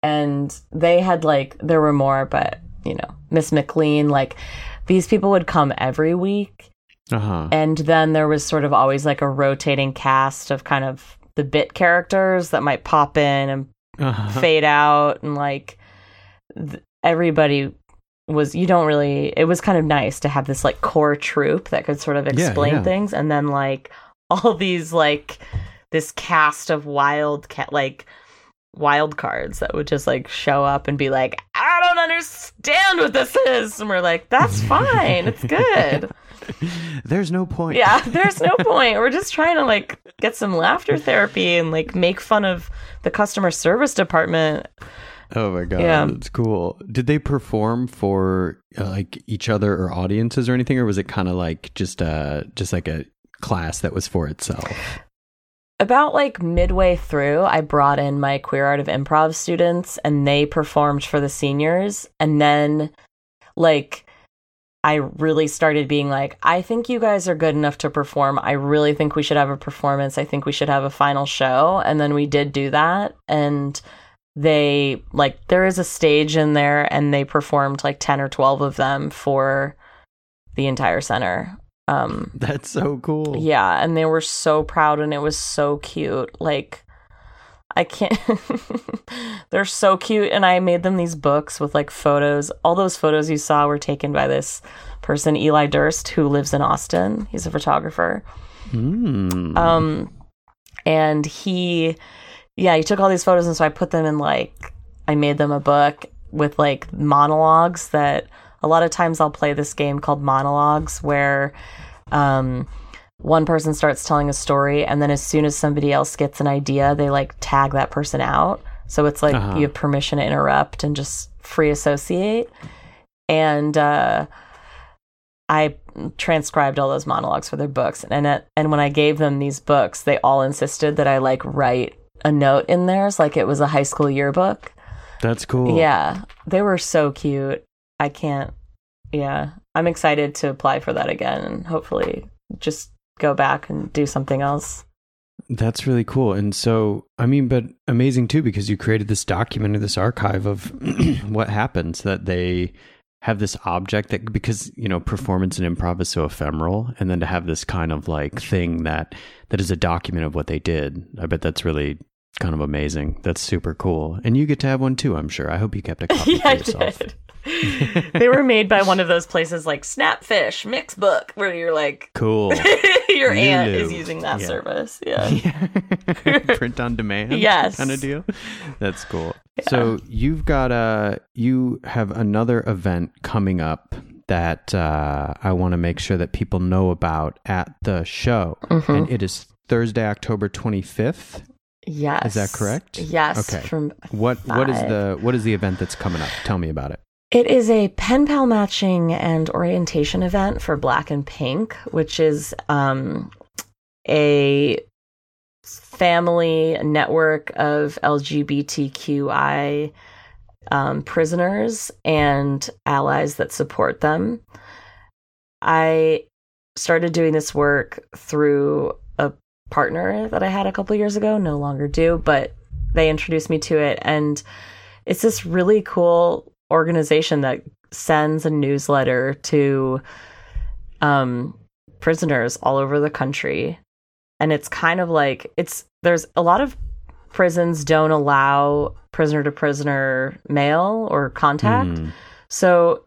and they had like there were more, but you know Miss McLean. Like these people would come every week, uh-huh. and then there was sort of always like a rotating cast of kind of the bit characters that might pop in and uh-huh. fade out and like th- everybody was you don't really it was kind of nice to have this like core troop that could sort of Yeah, explain yeah. things and then like all these like this cast of wild cat like wild cards that would just like show up and be like i don't understand what this is and we're like that's fine it's good There's no point. yeah there's no point we're just trying to like get some laughter therapy and like make fun of the customer service department Oh my god, Yeah. that's cool. Did they perform for uh, like each other or audiences or anything, or was it kind of like just uh just like a class that was for itself? about like midway through, I brought in my queer art of improv students and they performed for the seniors. And then, like, I really started being like, I think you guys are good enough to perform. I really think we should have a performance. I think we should have a final show. And then we did do that. And they, like, there is a stage in there and they performed like 10 or 12 of them for the entire center. Um, That's so cool. yeah, and they were so proud and it was so cute. Like I can't They're so cute and I made them these books with like photos. All those photos you saw were taken by this person Eli Durst who lives in Austin. He's a photographer. Mm. Um and he yeah, he took all these photos and so I put them in like I made them a book with like monologues that a lot of times I'll play this game called monologues where um one person starts telling a story and then as soon as somebody else gets an idea they like tag that person out so it's like Uh-huh. you have permission to interrupt and just free associate and uh I transcribed all those monologues for their books, and it, and when I gave them these books, they all insisted that I like write a note in theirs, like it was a high school yearbook. That's cool. Yeah, they were so cute. I can't. Yeah, I'm excited to apply for that again, and hopefully just go back and do something else. That's really cool. And so, I mean, but amazing too, because you created this document or this archive of what happens that they have this object that, because, you know, performance and improv is so ephemeral. And then to have this kind of like thing that, that is a document of what they did. I bet that's really kind of amazing. That's super cool. And you get to have one too, I'm sure. I hope you kept a copy yeah, for yourself. they were made by one of those places like Snapfish, Mixbook, where you're like, Cool. your aunt Lulu. is using that Yeah. service. Yeah. Print on demand Yes. kind of deal. That's cool. So you've got a you have another event coming up that uh, I want to make sure that people know about at the show, Mm-hmm. and it is Thursday, October twenty fifth. Yes. Is that correct? Yes. Okay. From What what is the what is the event that's coming up? Tell me about it. It is a pen pal matching and orientation event for Black and Pink, which is um, a family network of LGBTQI um, prisoners and allies that support them. I started doing this work through partner that I had a couple years ago, no longer do, but they introduced me to it. And it's this really cool organization that sends a newsletter to um, prisoners all over the country. And it's kind of like it's there's a lot of prisons don't allow prisoner to prisoner mail or contact. Mm. So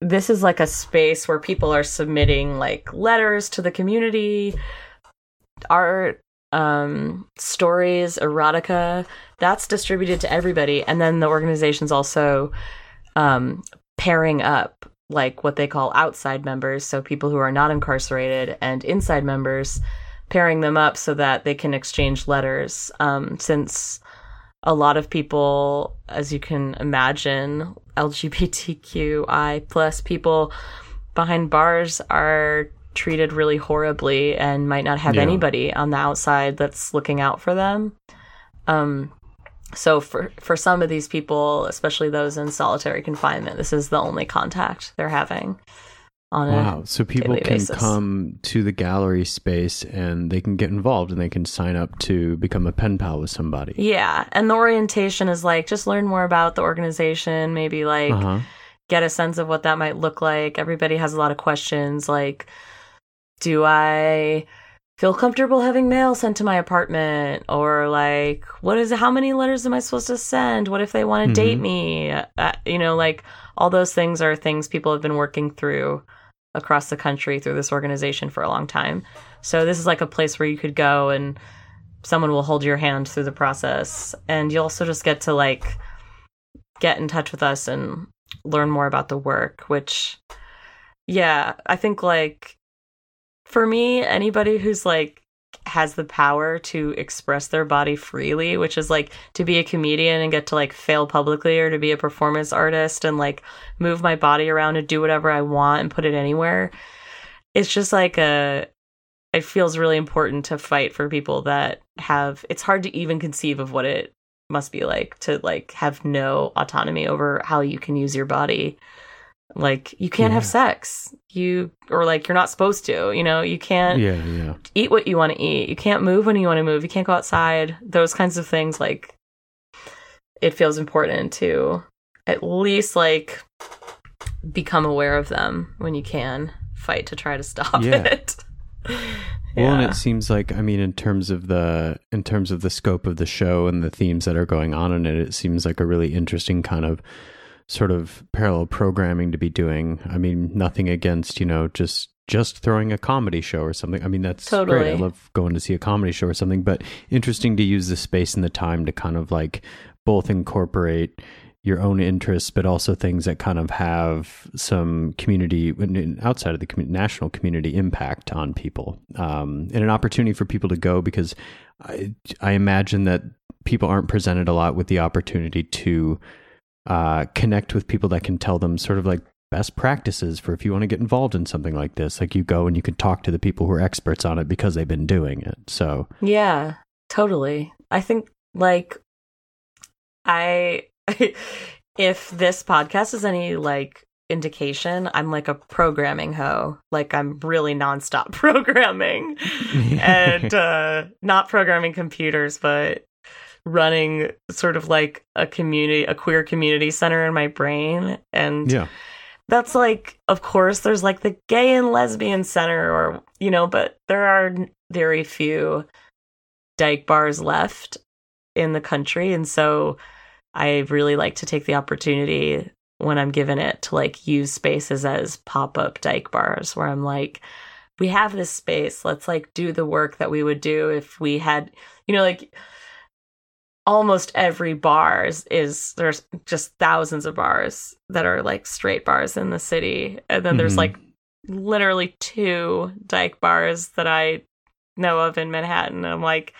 this is like a space where people are submitting like letters to the community, art, um, stories, erotica. That's distributed to everybody, and then the organization's also um, pairing up like what they call outside members, so people who are not incarcerated, and inside members, pairing them up so that they can exchange letters. Um, since a lot of people, as you can imagine, LGBTQI plus people behind bars are treated really horribly and might not have Yeah. anybody on the outside that's looking out for them. Um, so for for some of these people, especially those in solitary confinement, this is the only contact they're having. On Wow. So people can basis. come to the gallery space and they can get involved and they can sign up to become a pen pal with somebody. Yeah, and the orientation is like just learn more about the organization, maybe like Uh-huh. get a sense of what that might look like. Everybody has a lot of questions like do I feel comfortable having mail sent to my apartment or like what is how many letters am I supposed to send? What if they want to date me? Uh, you know, like all those things are things people have been working through across the country through this organization for a long time. So this is like a place where you could go and someone will hold your hand through the process and you also just get to like get in touch with us and learn more about the work which yeah i think like for me anybody who's like has the power to express their body freely which is like to be a comedian and get to like fail publicly or to be a performance artist and like move my body around and do whatever i want and put it anywhere it's just like a it feels really important to fight for people that have it's hard to even conceive of what it must be like to like have no autonomy over how you can use your body like you can't have sex. You or like you're not supposed to you know? You can't Yeah, yeah. eat what you want to eat. You can't move when you want to move. You can't go outside. Those kinds of things like it feels important to at least like become aware of them when you can fight to try to stop Yeah. it. Well, and it seems like I mean, in terms of the in terms of the scope of the show and the themes that are going on in it, it seems like a really interesting kind of sort of parallel programming to be doing. I mean, nothing against you know just just throwing a comedy show or something. I mean, that's great. I love going to see a comedy show or something, but interesting to use the space and the time to kind of like both incorporate your own interests, but also things that kind of have some community outside of the national community impact on people, um, and an opportunity for people to go because I, I imagine that people aren't presented a lot with the opportunity to uh, connect with people that can tell them sort of like best practices for if you want to get involved in something like this. Like you go and you can talk to the people who are experts on it because they've been doing it. So Yeah, totally. I think like I if this podcast is any like indication, I'm like a programming hoe. Like I'm really nonstop programming and uh not programming computers, but running sort of like a community a queer community center in my brain. And yeah, that's like of course there's like the gay and lesbian center or you know but there are very few dyke bars left in the country. And so i really like to take the opportunity when i'm given it to like use spaces as pop-up dyke bars where i'm like we have this space. Let's like do the work that we would do if we had you know like almost every bar is, is there's just thousands of bars that are like straight bars in the city and then there's Mhm. like literally two dyke bars that i know of in manhattan i'm like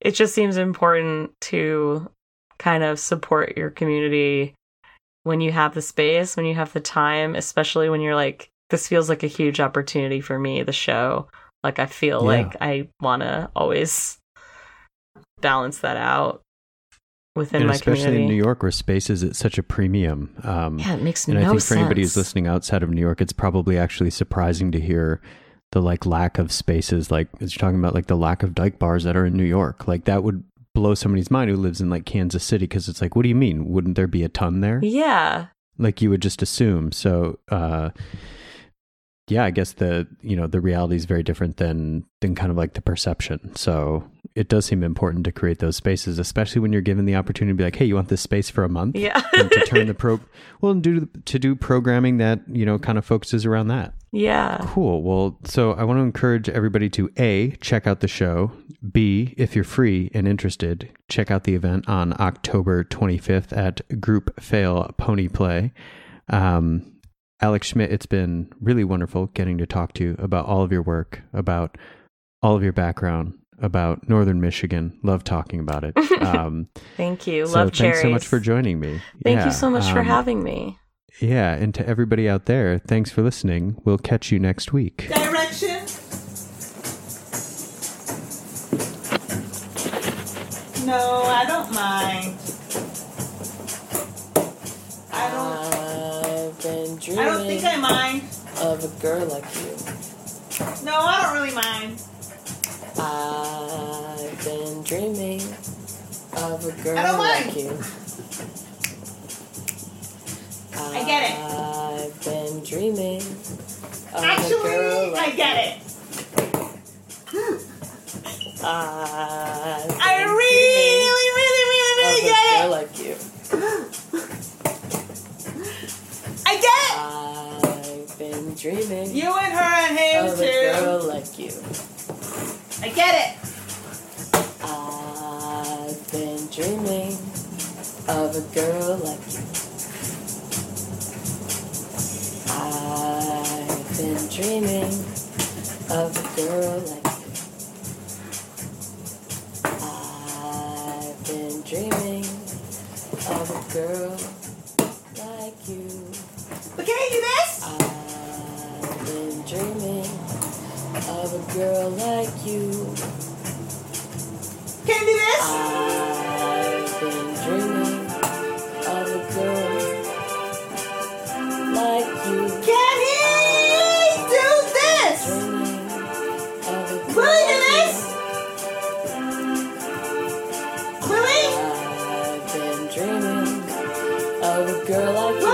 it just seems important to kind of support your community when you have the space when you have the time especially when you're like this feels like a huge opportunity for me the show like i feel Yeah. like i want to always balance that out within and my especially community. in New York where space is at such a premium. Um, Yeah, it makes and no I think sense. for anybody who's listening outside of New York, it's probably actually surprising to hear the like lack of spaces, like as you're talking about, like the lack of dyke bars that are in New York. Like that would blow somebody's mind who lives in like Kansas City because it's like, what do you mean? Wouldn't there be a ton there? Yeah, Like you would just assume. So, uh, yeah, I guess the you know the reality is very different than than kind of like the perception. So it does seem important to create those spaces, especially when you're given the opportunity to be like, hey, you want this space for a month? yeah, and to turn the pro well and do to do programming that you know kind of focuses around that yeah. cool well so i want to encourage everybody to a check out the show b if you're free and interested check out the event on october 25th at group fail pony play um, alex schmidt it's been really wonderful getting to talk to you about all of your work about all of your background about northern michigan love talking about it um, Thank you. so Love thanks cherries. so much for joining me Thank Yeah, you so much for um, having me. yeah, and to everybody out there, thanks for listening. We'll catch you next week. Direction. No, I don't mind. Dreaming I don't think I mind. of a girl like you. No, I don't really mind. I've been dreaming of a girl I don't mind. like you. I get it. I've been dreaming of a girl Actually, like I get it. I've I been really, really, really, really of a girl get it. like you. I get I've been dreaming. You and her and him of a girl too. like you. I get it. I've been dreaming of a girl like you. I've been dreaming of a girl like you. I've been dreaming of a girl like you. But can I do this? I've been dreaming of a girl like you. Can I do this? I've been dreaming of a girl like you. Can he do this? Dreaming of a girl Will he do this? Will he? I've been dreaming of a girl like you.